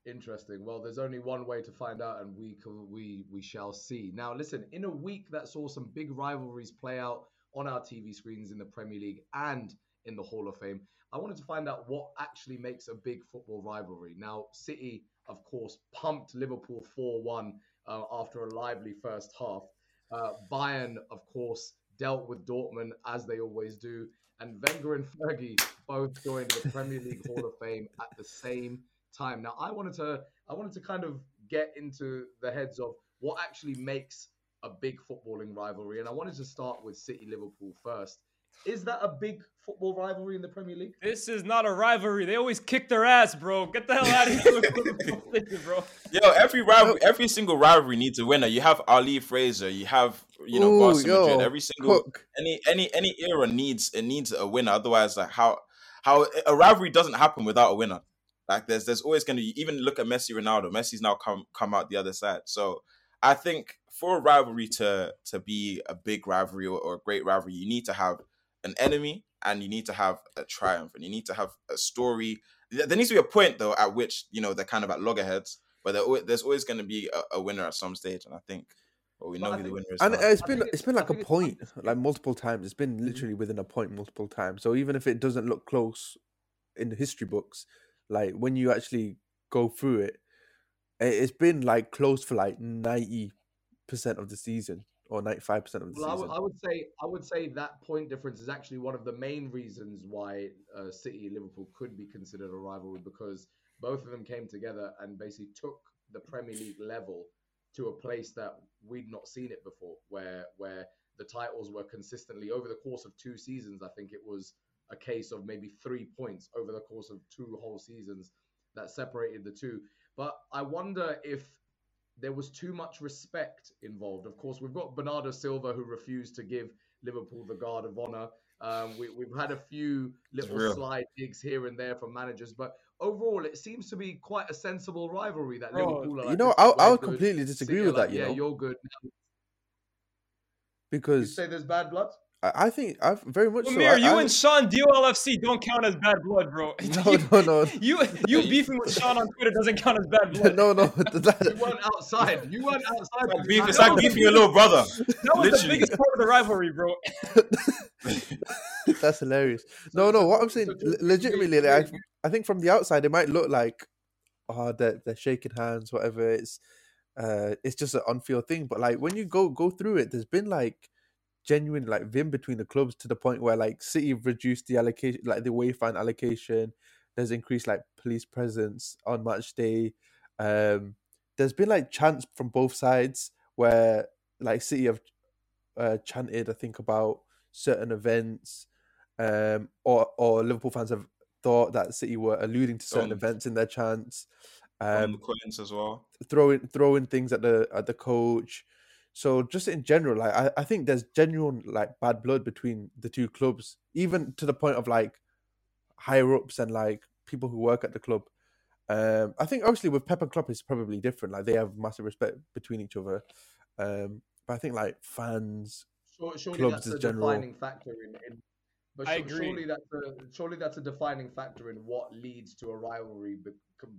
Speaker 1: Interesting. Well, there's only one way to find out, and we can, we we shall see. Now, listen. In a week that saw some big rivalries play out on our TV screens in the Premier League and in the Hall of Fame, I wanted to find out what actually makes a big football rivalry. Now, City, of course, pumped Liverpool 4 1 uh, after a lively first half. Uh, Bayern, of course, dealt with Dortmund as they always do. And Wenger and Fergie both joined the Premier League Hall of Fame at the same time. Now, I wanted to I wanted to kind of get into the heads of what actually makes a big footballing rivalry, and I wanted to start with City Liverpool first. Is that a big football rivalry in the Premier League?
Speaker 2: This is not a rivalry. They always kick their ass, bro. Get the hell out of here, bro.
Speaker 3: Yo, every rivalry, every single rivalry needs a winner. You have Ali Frazier, you have you know
Speaker 4: Ooh,
Speaker 3: Barca
Speaker 4: yo,
Speaker 3: Madrid. Every single
Speaker 4: Cook.
Speaker 3: any any any era needs it needs a winner. Otherwise, like how how a rivalry doesn't happen without a winner. Like there's there's always going to be even look at Messi, Ronaldo. Messi's now come come out the other side. So I think for a rivalry to to be a big rivalry or, or a great rivalry, you need to have an enemy and you need to have a triumph and you need to have a story. There there needs to be a point though at which you know they're kind of at loggerheads, but there there's always going to be a, a winner at some stage. And I think well, we know
Speaker 1: I
Speaker 3: who the winner is.
Speaker 4: And
Speaker 3: now.
Speaker 4: it's
Speaker 1: I
Speaker 4: been
Speaker 1: think
Speaker 4: it's
Speaker 1: it-
Speaker 4: been like a point like multiple times. It's been
Speaker 1: Mhm.
Speaker 4: literally within a point multiple times. So even if it doesn't look close in the history books, like when you actually go through it, it- it's been like close for like ninety percent of the season or ninety five percent of the
Speaker 1: Well,
Speaker 4: season.
Speaker 1: would, I would say I would say that point difference is actually one of the main reasons why uh, City and Liverpool could be considered a rivalry because both of them came together and basically took the Premier League level to a place that we'd not seen it before, where where the titles were consistently over the course of two seasons. I think it was a case of maybe three points over the course of two whole seasons that separated the two. But I wonder if there was too much respect involved. Of course, we've got Bernardo Silva who refused to give Liverpool the guard of honor. Um, we, we've had a few little
Speaker 3: real.
Speaker 1: slide digs here and there from managers, but overall, it seems to be quite a sensible rivalry that
Speaker 2: Bro,
Speaker 1: Liverpool are
Speaker 4: you know, I, I would completely disagree
Speaker 1: City are
Speaker 4: with
Speaker 1: like,
Speaker 4: that. You
Speaker 1: yeah,
Speaker 4: know,
Speaker 1: you're good. You
Speaker 4: because
Speaker 1: say there's bad blood?
Speaker 4: I, I think I've very much so.
Speaker 2: Umir,
Speaker 4: I,
Speaker 2: you
Speaker 4: I,
Speaker 2: and Sean DOLFC don't count as bad blood, bro.
Speaker 4: no, no, no,
Speaker 2: You you beefing with Sean on Twitter doesn't count as bad blood.
Speaker 4: no, no.
Speaker 1: You
Speaker 4: that-
Speaker 1: weren't outside. You weren't outside.
Speaker 3: Like
Speaker 1: You
Speaker 3: beef, it's like beefing your little brother.
Speaker 2: That was the biggest part of the rivalry, bro.
Speaker 4: That's hilarious. No, no. What I'm saying,
Speaker 1: do-
Speaker 4: le-
Speaker 1: do you-
Speaker 4: legitimately, like, I, I think from the outside it might look like, oh, they're they're shaking hands, whatever. It's, uh, it's just an on-field thing. But like when you go go through it, there's been like genuine like vim between the clubs to the point where like City have reduced the allocation, like the away fan allocation. There's increased like police presence on match day. Um, there's been like chants from both sides where like City have uh, chanted, I think, about certain events, um, or or Liverpool fans have thought that City were alluding to certain
Speaker 3: Um,
Speaker 4: events in their chants,
Speaker 3: Um,
Speaker 4: um,
Speaker 3: Collins as well.
Speaker 4: throwing throwing things at the at the coach. So just in general, like I, I think there's genuine like bad blood between the two clubs, even to the point of like higher ups and like people who work at the club. Um, I think obviously with Pep and Klopp it's probably different. Like they have massive respect between each other. Um, but I think like fans,
Speaker 1: Sure, surely
Speaker 4: clubs
Speaker 1: that's a
Speaker 4: general.
Speaker 1: defining factor in. in but
Speaker 2: I
Speaker 1: su-
Speaker 2: agree.
Speaker 1: surely that's a surely that's a defining factor in what leads to a rivalry bec-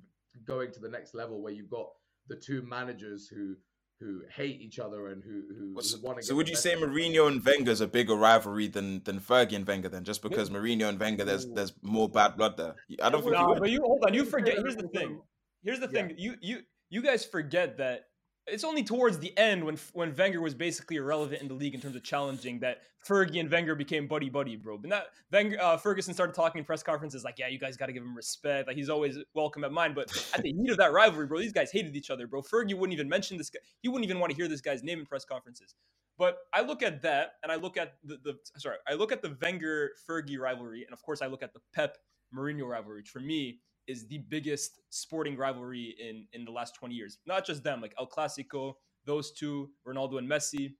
Speaker 1: going to the next level, where you've got the two managers who who hate each other and who who,
Speaker 3: Well,
Speaker 1: who
Speaker 3: So,
Speaker 1: want to.
Speaker 3: so would you say Mourinho and Wenger's a bigger rivalry than than Fergie and Wenger then? Just because Mourinho and Wenger, there's there's more bad blood there. I don't think you
Speaker 2: Nah,
Speaker 3: would.
Speaker 2: but you hold on. You forget. Here's the thing. Here's the
Speaker 1: Yeah.
Speaker 2: thing. You you you guys forget that it's only towards the end when when Wenger was basically irrelevant in the league in terms of challenging that Fergie and Wenger became buddy buddy, bro. But that Wenger, uh, Ferguson started talking in press conferences like, yeah, you guys got to give him respect. Like he's always welcome at mine. But at the heat of that rivalry, bro, these guys hated each other, bro. Fergie wouldn't even mention this guy. He wouldn't even want to hear this guy's name in press conferences. But I look at that and I look at the, the sorry, I look at the Wenger Fergie rivalry, and of course I look at the Pep Mourinho rivalry. For me, is the biggest sporting rivalry in in the last 20 years. Not just them, like El Clasico, those two, Ronaldo and Messi.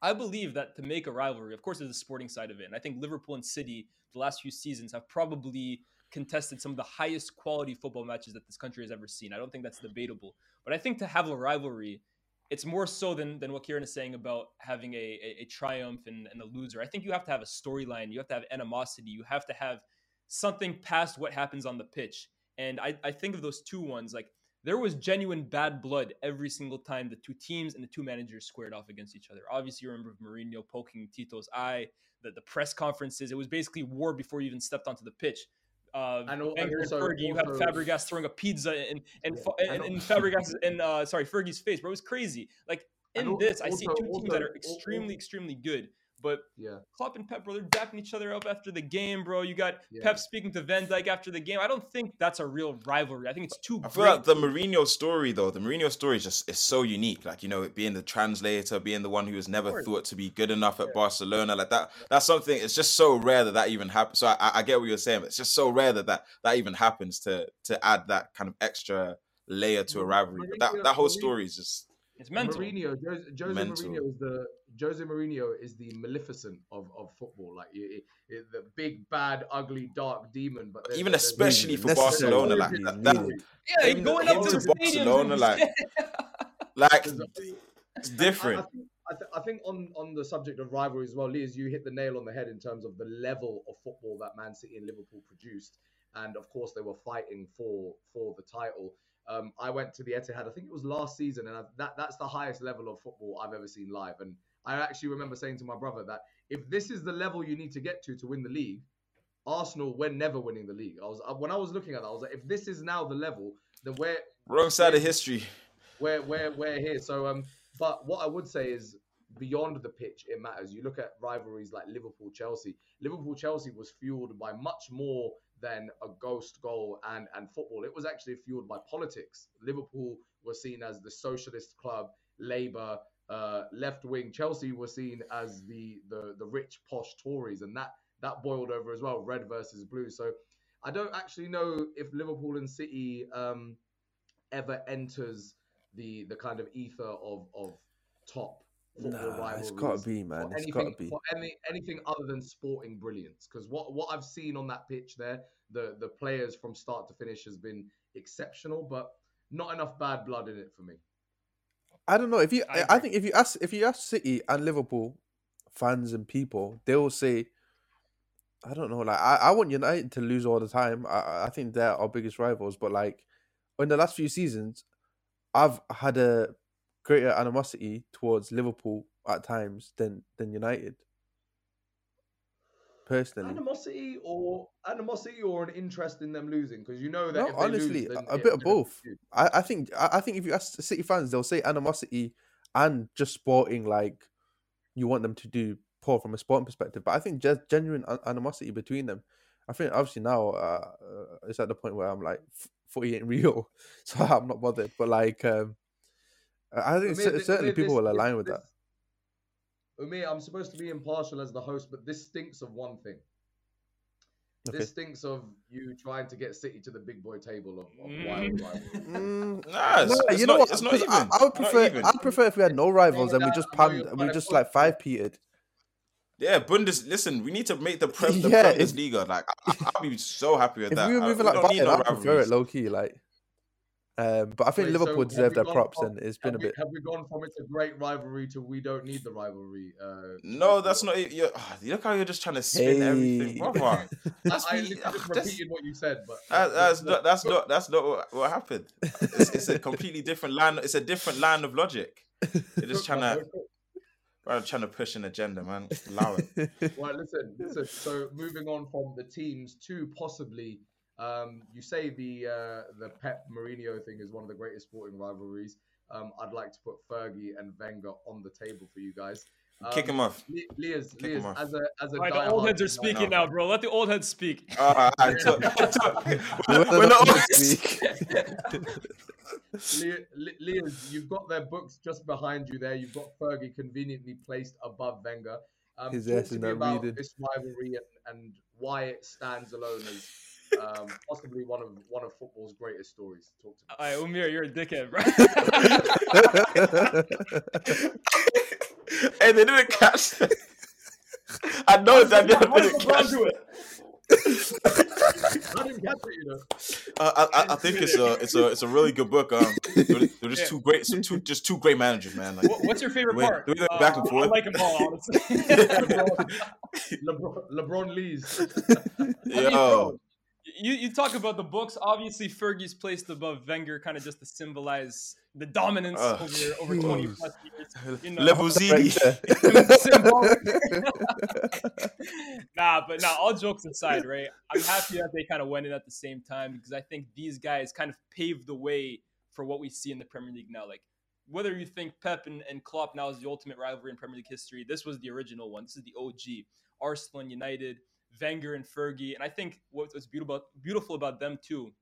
Speaker 2: I believe that to make a rivalry, of course, there's a sporting side of it. And I think Liverpool and City, the last few seasons, have probably contested some of the highest quality football matches that this country has ever seen. I don't think that's debatable. But I think to have a rivalry, it's more so than, than what Kieran is saying about having a, a, a triumph and, and a loser. I think you have to have a storyline. You have to have animosity. You have to have something past what happens on the pitch. And I, I think of those two ones like there was genuine bad blood every single time the two teams and the two managers squared off against each other. Obviously, you remember Mourinho poking Tito's eye, the, the press conferences. It was basically war before you even stepped onto the pitch. Uh, and, also, and Fergie, you had Fabregas throwing a pizza in and yeah, in, in, Fabregas and uh, sorry Fergie's face, bro. It was crazy. Like in this, I see two teams that are extremely, extremely good. But
Speaker 1: yeah,
Speaker 2: Klopp and Pep, bro, they're dapping each other up after the game, bro. You got yeah. Pep speaking to Van Dijk after the game. I don't think that's a real rivalry. I think it's too.
Speaker 3: I feel like the Mourinho story, though, the Mourinho story is just is so unique. Like you know, it being the translator, being the one who was never thought to be good enough at yeah. Barcelona, like that. That's something. It's just so rare that that even happens. So I, I get what you're saying. But it's just so rare that that that even happens to to add that kind of extra layer to a rivalry. But that that whole story is just
Speaker 2: it's mental.
Speaker 1: Mourinho, Jose, Jose mental. Mourinho is the Jose Mourinho is the Maleficent of, of football. Like it, it, the big, bad, ugly, dark demon. But
Speaker 3: even especially for Barcelona, like that, that,
Speaker 2: yeah, going up to, to
Speaker 3: Barcelona, like like it's different.
Speaker 1: I, I, th- I, think on, on the subject of rivalry as well, Lyes, you hit the nail on the head in terms of the level of football that Man City and Liverpool produced, and of course they were fighting for for the title. Um, I went to the Etihad. I think it was last season, and I, that that's the highest level of football I've ever seen live. And I actually remember saying to my brother that if this is the level you need to get to to win the league, Arsenal we're never winning the league. I was uh, when I was looking at that, I was like, if this is now the level, then we're
Speaker 3: wrong side of history.
Speaker 1: We're we're we're here. So um, but what I would say is beyond the pitch, it matters. You look at rivalries like Liverpool Chelsea. Liverpool Chelsea was fueled by much more than a ghost goal and, and football. It was actually fueled by politics. Liverpool was seen as the socialist club, Labour, uh, left wing. Chelsea were seen as the, the the rich posh Tories, and that that boiled over as well, red versus blue. So I don't actually know if Liverpool and City um, ever enters the the kind of ether of of top
Speaker 4: football nah, It's got to be, man. It's got to be.
Speaker 1: For any, anything other than sporting brilliance. Because what, what I've seen on that pitch there, the, the players from start to finish has been exceptional, but not enough bad blood in it for me.
Speaker 4: I don't know if you. I, I think if you ask if you ask City and Liverpool fans and people, they will say, I don't know. Like I, I want United to lose all the time. I, I think they're our biggest rivals. But like in the last few seasons, I've had a greater animosity towards Liverpool at times than than United. Personally,
Speaker 1: animosity or animosity or an interest in them losing because you know that.
Speaker 4: No, honestly, lose, a, a bit of both. I, I think I, I think if you ask City fans, they'll say animosity and just sporting like you want them to do poor from a sporting perspective. But I think just genuine animosity between them. I think obviously now uh, uh, it's at the point where I'm like, footy ain't real, so I'm not bothered. But like, um, I think Umir, certainly people this, will align with
Speaker 1: this,
Speaker 4: that.
Speaker 1: Umir, I'm supposed to be impartial as the host, but this stinks of one thing. Okay. This stinks of you trying to get City to the big boy table of, of mm. wild
Speaker 3: rivals. nah, it's, no, it's you not, know what? It's not even. I,
Speaker 4: I would prefer. I'd prefer if we had no rivals and we just panned, and we just like five peated.
Speaker 3: Yeah, Bundes. Listen, we need to make the press the yeah, Bundesliga. Like, I, will be so happy with
Speaker 4: if
Speaker 3: that.
Speaker 4: If we were moving I, like Bayern, no I prefer it low key. Like, um, but I think Wait, Liverpool so deserve their props, from, and it's been
Speaker 1: a
Speaker 4: bit.
Speaker 1: Have we gone from it's a great rivalry to we don't need the rivalry? Uh,
Speaker 3: no, that's not. You're, oh, look how you're just trying to spin hey. everything, brother.
Speaker 1: That's I, I just repeated what you said, but
Speaker 3: that, that's, not, that's not that's not what, what happened. It's, it's, a completely different line. It's a different line of logic. You're just trying to. I'm trying to push an agenda, man. Allow
Speaker 1: it. well, listen, listen. So moving on from the teams to possibly um, you say the uh, the Pep Mourinho thing is one of the greatest sporting rivalries. um, I'd like to put Fergie and Wenger on the table for you guys. Um,
Speaker 3: Kick him off.
Speaker 1: Le- Lyes,
Speaker 3: Kick him off.
Speaker 1: as a as a
Speaker 2: All right, the old heads are
Speaker 1: United-
Speaker 2: speaking now, bro. Let the old heads speak.
Speaker 3: All right, so- so-
Speaker 4: We're
Speaker 3: we're not
Speaker 4: not speak.
Speaker 1: Le- Le- Lyes, you've got their books just behind you there. You've got Fergie conveniently placed above Wenger. Um,
Speaker 4: His
Speaker 1: talk
Speaker 4: ass
Speaker 1: to
Speaker 4: is
Speaker 1: me
Speaker 4: not
Speaker 1: about
Speaker 4: reading.
Speaker 1: this rivalry and, and why it stands alone as um, possibly one of one of football's greatest stories. to Talk to me.
Speaker 2: All right, Umir, you're a dickhead, bro.
Speaker 3: hey, they didn't catch. that. I know that they
Speaker 2: How did
Speaker 3: didn't catch.
Speaker 2: do it?
Speaker 1: I didn't catch it, you know.
Speaker 3: Uh, I, I, I think it's a it's a it's a really good book. Um, they're, they're just
Speaker 2: Yeah.
Speaker 3: two great, two just two great managers, man. Like,
Speaker 2: What- What's your favorite
Speaker 3: Wait,
Speaker 2: part?
Speaker 3: do we go back and
Speaker 2: Uh,
Speaker 3: forth?
Speaker 2: I like them all, honestly.
Speaker 1: LeBron, LeBron Lee's.
Speaker 3: yo,
Speaker 2: you you talk about the books. Obviously, Fergie's placed above Wenger, kind of just to symbolize the dominance
Speaker 3: Ugh.
Speaker 2: over over twenty plus years. You know,
Speaker 3: Levuzini.
Speaker 2: symbolic. nah, but nah. All jokes aside, right? I'm happy that they kind of went in at the same time because I think these guys kind of paved the way for what we see in the Premier League now. Like whether you think Pep and, and Klopp now is the ultimate rivalry in Premier League history, this was the original one. This is the OG. Arsenal and United, Wenger and Fergie, and I think what- what's beautiful beautiful about them too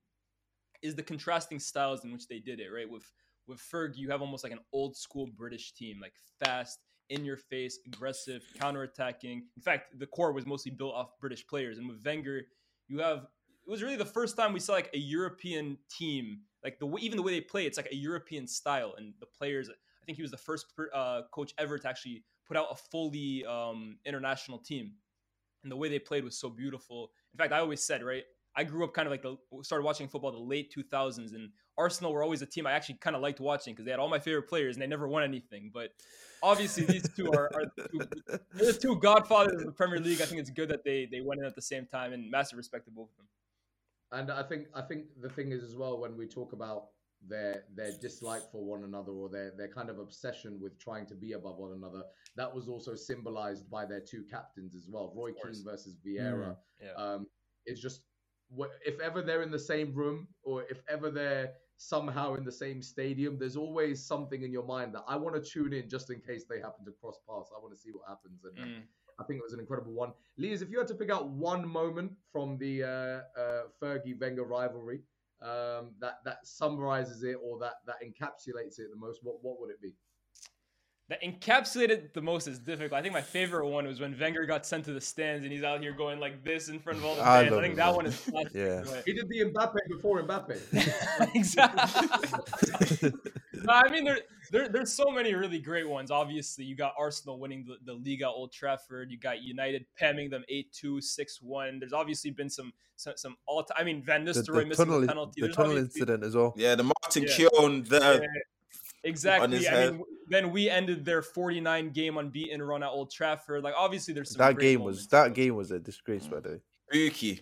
Speaker 2: is the contrasting styles in which they did it. Right with with Fergie, you have almost like an old school British team, like fast, in your face, aggressive, counter-attacking. In fact, the core was mostly built off British players. And with Wenger, you have it was really the first time we saw like a European team, like the even the way they play, it's like a European style, and the players. I think he was the first uh, coach ever to actually put out a fully um, international team, and the way they played was so beautiful. In fact, I always said, right, I grew up kind of like the started watching football the late 2000s, and Arsenal were always a team I actually kind of liked watching because they had all my favorite players and they never won anything. But obviously, these two are, are the two, the two godfathers of the Premier League. I think it's good that they they went in at the same time, and massive respect to both of them.
Speaker 1: And I think I think the thing is as well when we talk about their their dislike for one another or their their kind of obsession with trying to be above one another, that was also symbolized by their two captains as well, Roy
Speaker 2: course.
Speaker 1: Keane versus Vieira.
Speaker 2: Yeah.
Speaker 1: Um, it's just wh- if ever they're in the same room or if ever they're somehow in the same stadium, there's always something in your mind that I want to tune in just in case they happen to cross paths. I want to see what happens, and
Speaker 2: Mm.
Speaker 1: I think it was an incredible one. Lyes, if you had to pick out one moment from the uh, uh, Fergie Wenger rivalry um, that that summarizes it or that that encapsulates it the most, what what would it be?
Speaker 2: That encapsulated the most is difficult. I think my favorite one was when Wenger got sent to the stands and he's out here going like this in front of all the
Speaker 4: I
Speaker 2: fans. I,
Speaker 4: love
Speaker 2: think
Speaker 4: it,
Speaker 2: that one is classic.
Speaker 4: Yeah.
Speaker 2: but-
Speaker 1: He did the Mbappe before Mbappe.
Speaker 2: exactly. no, I mean, there, there, there's so many really great ones. Obviously, you got Arsenal winning the, the league at Old Trafford. You got United pamming them 8-2, 6-1. There's obviously been some some, some all time. I mean, Van
Speaker 4: the,
Speaker 2: Nistelrooy
Speaker 4: the
Speaker 2: missing
Speaker 4: tunnel,
Speaker 2: the penalty.
Speaker 4: the
Speaker 2: There's
Speaker 4: tunnel
Speaker 2: obviously-
Speaker 4: incident as well.
Speaker 3: yeah, the Martin
Speaker 2: Yeah.
Speaker 3: Keown, the
Speaker 2: Exactly.
Speaker 3: his
Speaker 2: I
Speaker 3: head.
Speaker 2: mean, then we ended their 49 game unbeaten run at Old Trafford. Like, obviously, there's some
Speaker 4: That
Speaker 2: great
Speaker 4: game
Speaker 2: moments.
Speaker 4: was that game was a disgrace, by the way.
Speaker 3: Buki.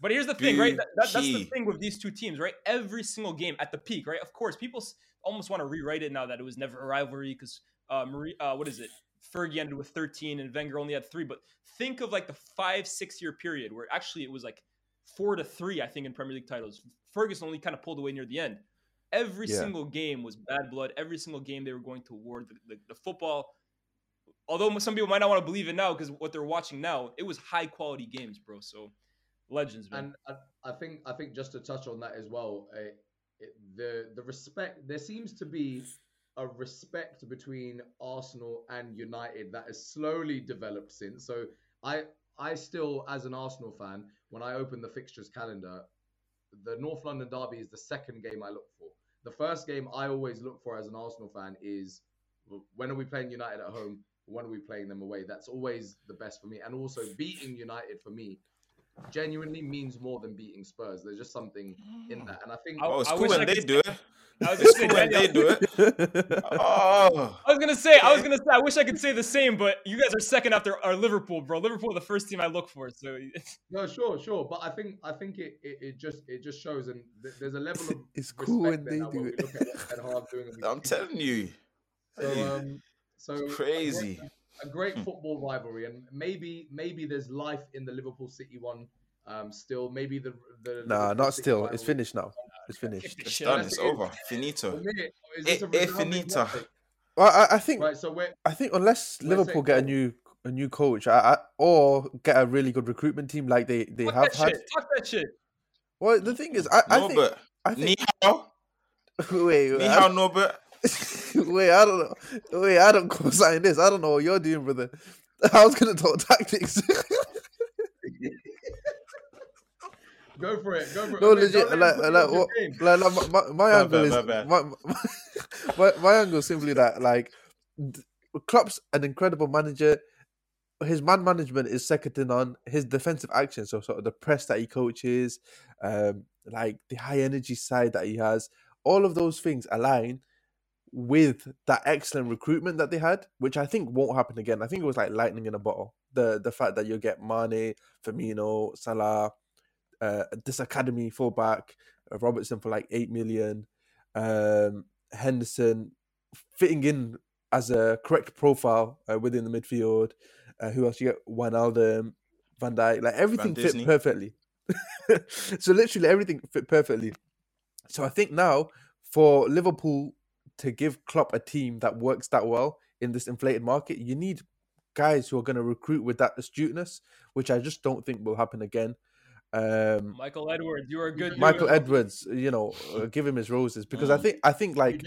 Speaker 2: But here's the thing, right? That, that- that's the thing with these two teams, right? Every single game at the peak, right? Of course, people s- almost want to rewrite it now that it was never a rivalry because uh, Marie, uh, what is it? Fergie ended with 13 and Wenger only had three. But think of like the five, six year period where actually it was like four to three, I think, in Premier League titles. Ferguson only kind of pulled away near the end. Every
Speaker 4: Yeah.
Speaker 2: single game was bad blood. Every single game they were going to war. The, the, the football, although some people might not want to believe it now because what they're watching now, it was high quality games, bro. So legends, man.
Speaker 1: And I, I think I think just to touch on that as well, uh, it, the the respect there seems to be a respect between Arsenal and United that has slowly developed since. So I I still, as an Arsenal fan, when I open the fixtures calendar, the North London derby is the second game I look for. The first game I always look for as an Arsenal fan is when are we playing United at home? When are we playing them away? That's always the best for me. And also beating United for me genuinely means more than beating Spurs. There's just something in that. And I think
Speaker 2: I-
Speaker 3: Oh, it's
Speaker 2: I
Speaker 3: cool when they do it.
Speaker 2: I was,
Speaker 3: It's
Speaker 2: gonna
Speaker 3: cool
Speaker 2: say,
Speaker 3: when they do it. Oh,
Speaker 2: I was gonna say, I was gonna say, I wish I could say the same, but you guys are second after our Liverpool, bro. Liverpool, are the first team I look for. So
Speaker 1: no, sure, sure. But I think I think it, it, it just it just shows and th- there's a level of
Speaker 4: It's cool when they do
Speaker 1: we
Speaker 4: it.
Speaker 1: look at what doing.
Speaker 3: I'm telling you.
Speaker 1: So, um, so a great-
Speaker 3: crazy.
Speaker 1: A great football rivalry, and maybe maybe there's life in the Liverpool City one. Um, still, maybe the the
Speaker 4: Nah,
Speaker 1: Liverpool
Speaker 4: not
Speaker 1: City
Speaker 4: still. It's finished now. It's finished.
Speaker 3: It's done. It's over. Finito.
Speaker 1: For me, is
Speaker 3: Eh,
Speaker 1: this a
Speaker 3: eh,
Speaker 1: resounding
Speaker 3: finita.
Speaker 4: Well, I, I think
Speaker 1: Right, so we're
Speaker 4: I think unless Liverpool get a new a new coach, I, I, or get a really good recruitment team like they they
Speaker 2: Talk
Speaker 4: have had.
Speaker 2: shit. Talk that shit.
Speaker 4: Well, the thing is, I, I
Speaker 3: No,
Speaker 4: think
Speaker 3: but
Speaker 4: I think
Speaker 3: Nihao.
Speaker 4: wait,
Speaker 3: ni
Speaker 4: wait,
Speaker 3: hao,
Speaker 4: I,
Speaker 3: no, but
Speaker 4: wait, I don't know. Wait, I don't co-sign this. I don't know what you're doing, brother. I was gonna talk tactics.
Speaker 1: go for it. Go for it.
Speaker 4: No,
Speaker 1: Okay,
Speaker 4: legit, like-
Speaker 1: him
Speaker 4: like what- like, like my, my, angle
Speaker 3: bad,
Speaker 4: is
Speaker 3: bad.
Speaker 4: my, my, my angle is simply that like Klopp's an incredible manager. His man management is second to none. His defensive action, so sort of the press that he coaches, um, like the high energy side that he has, all of those things align with that excellent recruitment that they had, which I think won't happen again. I think it was like lightning in a bottle. The the fact that you get Mane, Firmino, Salah, uh, this academy fullback, uh, Robertson for like eight million, um, Henderson fitting in as a correct profile uh, within the midfield. Uh, who else you get? Wijnaldum, Van Dijk, like everything fit
Speaker 3: Disney.
Speaker 4: perfectly. so literally everything fit perfectly. So I think now for Liverpool to give Klopp a team that works that well in this inflated market, you need guys who are going to recruit with that astuteness, which I just don't think will happen again. Um,
Speaker 2: Michael Edwards, you are a good.
Speaker 4: Michael
Speaker 2: dude.
Speaker 4: Edwards, you know, uh, give him his roses because I
Speaker 3: Mm.
Speaker 4: think I think like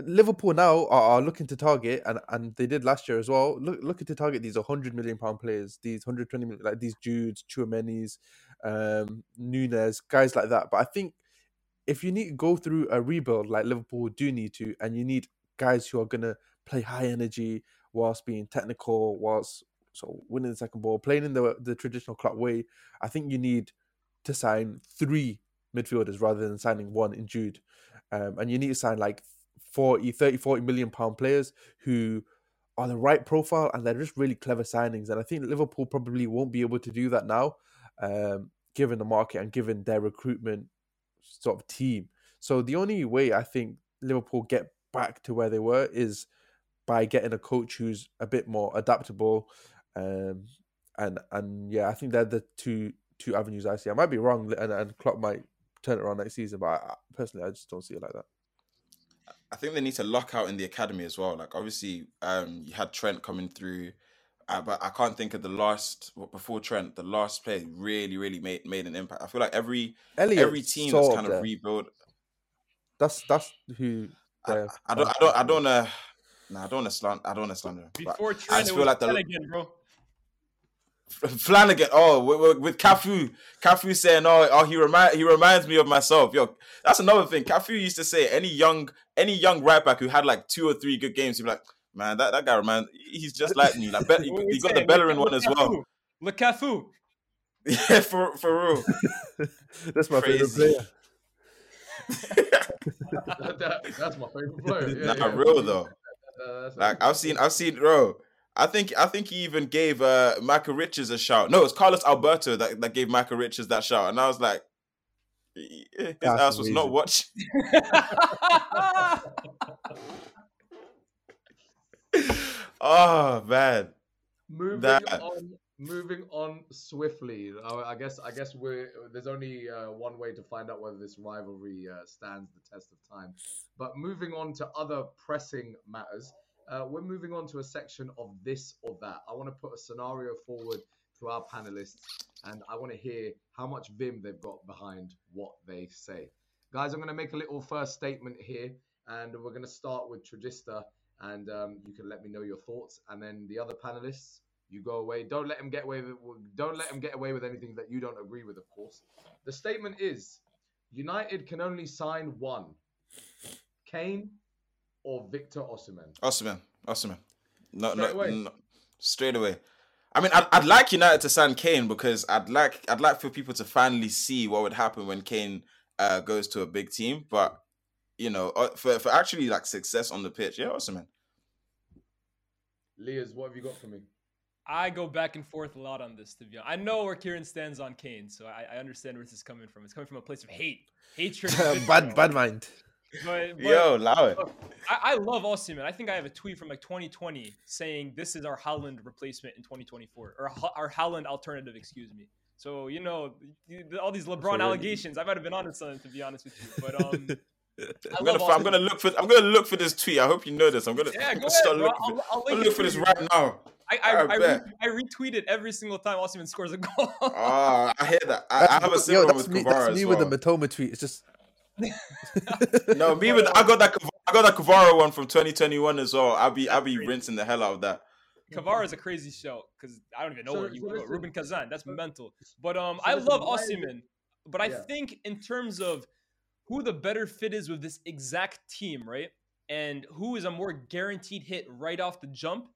Speaker 4: Liverpool now are, are looking to target, and, and they did last year as well. Look, looking to target these 100 million pound players, these 120 million, like these Judes, Tchouameni's, um, Nunes, guys like that. But I think if you need to go through a rebuild like Liverpool do need to, and you need guys who are gonna play high energy whilst being technical, whilst so winning the second ball, playing in the the traditional club way, I think you need to sign three midfielders rather than signing one in Jude. Um, and you need to sign like 40, 30, 40 million pound players who are the right profile and they're just really clever signings. And I think Liverpool probably won't be able to do that now, um, given the market and given their recruitment sort of team. So the only way I think Liverpool get back to where they were is by getting a coach who's a bit more adaptable. Um, and and yeah, I think they're the two two avenues I see. I might be wrong, and and Klopp might turn it around next season, but I, personally, I just don't see it like that.
Speaker 3: I think they need to lock out in the academy as well. Like obviously, um, you had Trent coming through, uh, but I can't think of the last well, before Trent. The last player really, really made made an impact. I feel like every
Speaker 4: Elliot,
Speaker 3: every team that's kind of
Speaker 4: there.
Speaker 3: rebuilt.
Speaker 4: That's that's who.
Speaker 3: I, I don't, I don't, I don't wanna. Nah, I don't wanna slant. I don't wanna slander. him, but
Speaker 2: Before
Speaker 3: I
Speaker 2: Trent,
Speaker 3: just
Speaker 2: it
Speaker 3: feel
Speaker 2: was
Speaker 3: like the
Speaker 2: Flanagan, bro.
Speaker 3: Flanagan. Oh, with, with, with Cafu, Cafu saying, "Oh, oh, he remind he reminds me of myself." Yo, that's another thing. Cafu used to say, any young any young right back who had like two or three good games, he'd be like, "Man, that, that guy man, He's just like me. Like, be,
Speaker 2: What
Speaker 3: he,
Speaker 2: we
Speaker 3: got the
Speaker 2: saying?
Speaker 3: Bellerin
Speaker 2: Look-
Speaker 3: one as
Speaker 2: look
Speaker 3: well.
Speaker 2: Cafu. Look, Cafu.
Speaker 3: Yeah, for for real.
Speaker 4: that's my favorite player.
Speaker 1: that- that- that's my favorite player. Yeah,
Speaker 3: Not
Speaker 1: yeah,
Speaker 3: real though.
Speaker 1: Uh, that's-
Speaker 3: Like I've seen, I've seen, bro. I think I think he even gave uh Michael Richards a shout. No, it's Carlos Alberto that, that gave Michael Richards that shout, and I was like, his
Speaker 4: That's
Speaker 3: ass was not
Speaker 4: amazing.
Speaker 3: watching. Oh man,
Speaker 1: moving
Speaker 3: That-
Speaker 1: on moving on swiftly. Uh, i guess i guess we're there's only uh, one way to find out whether this rivalry uh, stands the test of time. But moving on to other pressing matters uh, we're moving on to a section of this or that. I want to put a scenario forward to our panelists and i want to hear how much vim they've got behind what they say. Guys i'm going to make a little first statement here and we're going to start with Trujista and um, you can let me know your thoughts. And then the other panelists, you go away. Don't let him get away with. Don't let him get away with anything that you don't agree with, of course. The statement is: United can only sign one, Kane or Victor Osimhen.
Speaker 3: Osimhen, Osimhen, no,
Speaker 1: Straight
Speaker 3: no,
Speaker 1: away.
Speaker 3: no, straight away. I mean, I'd, I'd like United to sign Kane because I'd like I'd like for people to finally see what would happen when Kane uh, goes to a big team. But you know, uh, for for actually like success on the pitch, yeah, Osimhen.
Speaker 1: Lyes, what have you got for me?
Speaker 2: I go back and forth a lot on this. To be honest, I know where Kieran stands on Kane, so I, I understand where this is coming from. It's coming from a place of hate, hatred.
Speaker 4: bad bad mind.
Speaker 2: But, but
Speaker 3: Yo, allow it.
Speaker 2: I, I love Osimhen. I think I have a tweet from like 2020 saying this is our Haaland replacement in 2024, or our Haaland alternative. Excuse me. So you know, all these LeBron
Speaker 4: really-
Speaker 2: allegations. I might have been honest on it, to be honest with you. But um, I
Speaker 3: I'm gonna, I'm gonna look for I'm gonna look for this tweet. I hope you know this. I'm gonna
Speaker 2: yeah, go
Speaker 3: start
Speaker 2: ahead, bro.
Speaker 3: looking
Speaker 2: I'll, I'll
Speaker 3: I'm gonna look for this right now.
Speaker 2: I I,
Speaker 3: Alright,
Speaker 2: I,
Speaker 3: bet.
Speaker 2: re- I retweet it every single time Osimhen scores a goal.
Speaker 3: Ah, I hear that. I, I have a
Speaker 4: Yo,
Speaker 3: similar one
Speaker 4: that's
Speaker 3: with
Speaker 4: me,
Speaker 3: Kvara
Speaker 4: that's me
Speaker 3: well.
Speaker 4: with the Matoma tweet. It's just
Speaker 3: No, me with I got that I got that Kvara one from 2021 as well. I'll be I'll be rinsing the hell out of that.
Speaker 2: Kavara is a crazy show because I don't even know
Speaker 1: So-
Speaker 2: where he
Speaker 1: so
Speaker 2: would go. Rubin Kazan, that's mental. But um,
Speaker 1: so
Speaker 2: I love
Speaker 1: why
Speaker 2: Osimhen, but I
Speaker 1: Yeah.
Speaker 2: think in terms of who the better fit is with this exact team, right? And who is a more guaranteed hit right off the jump?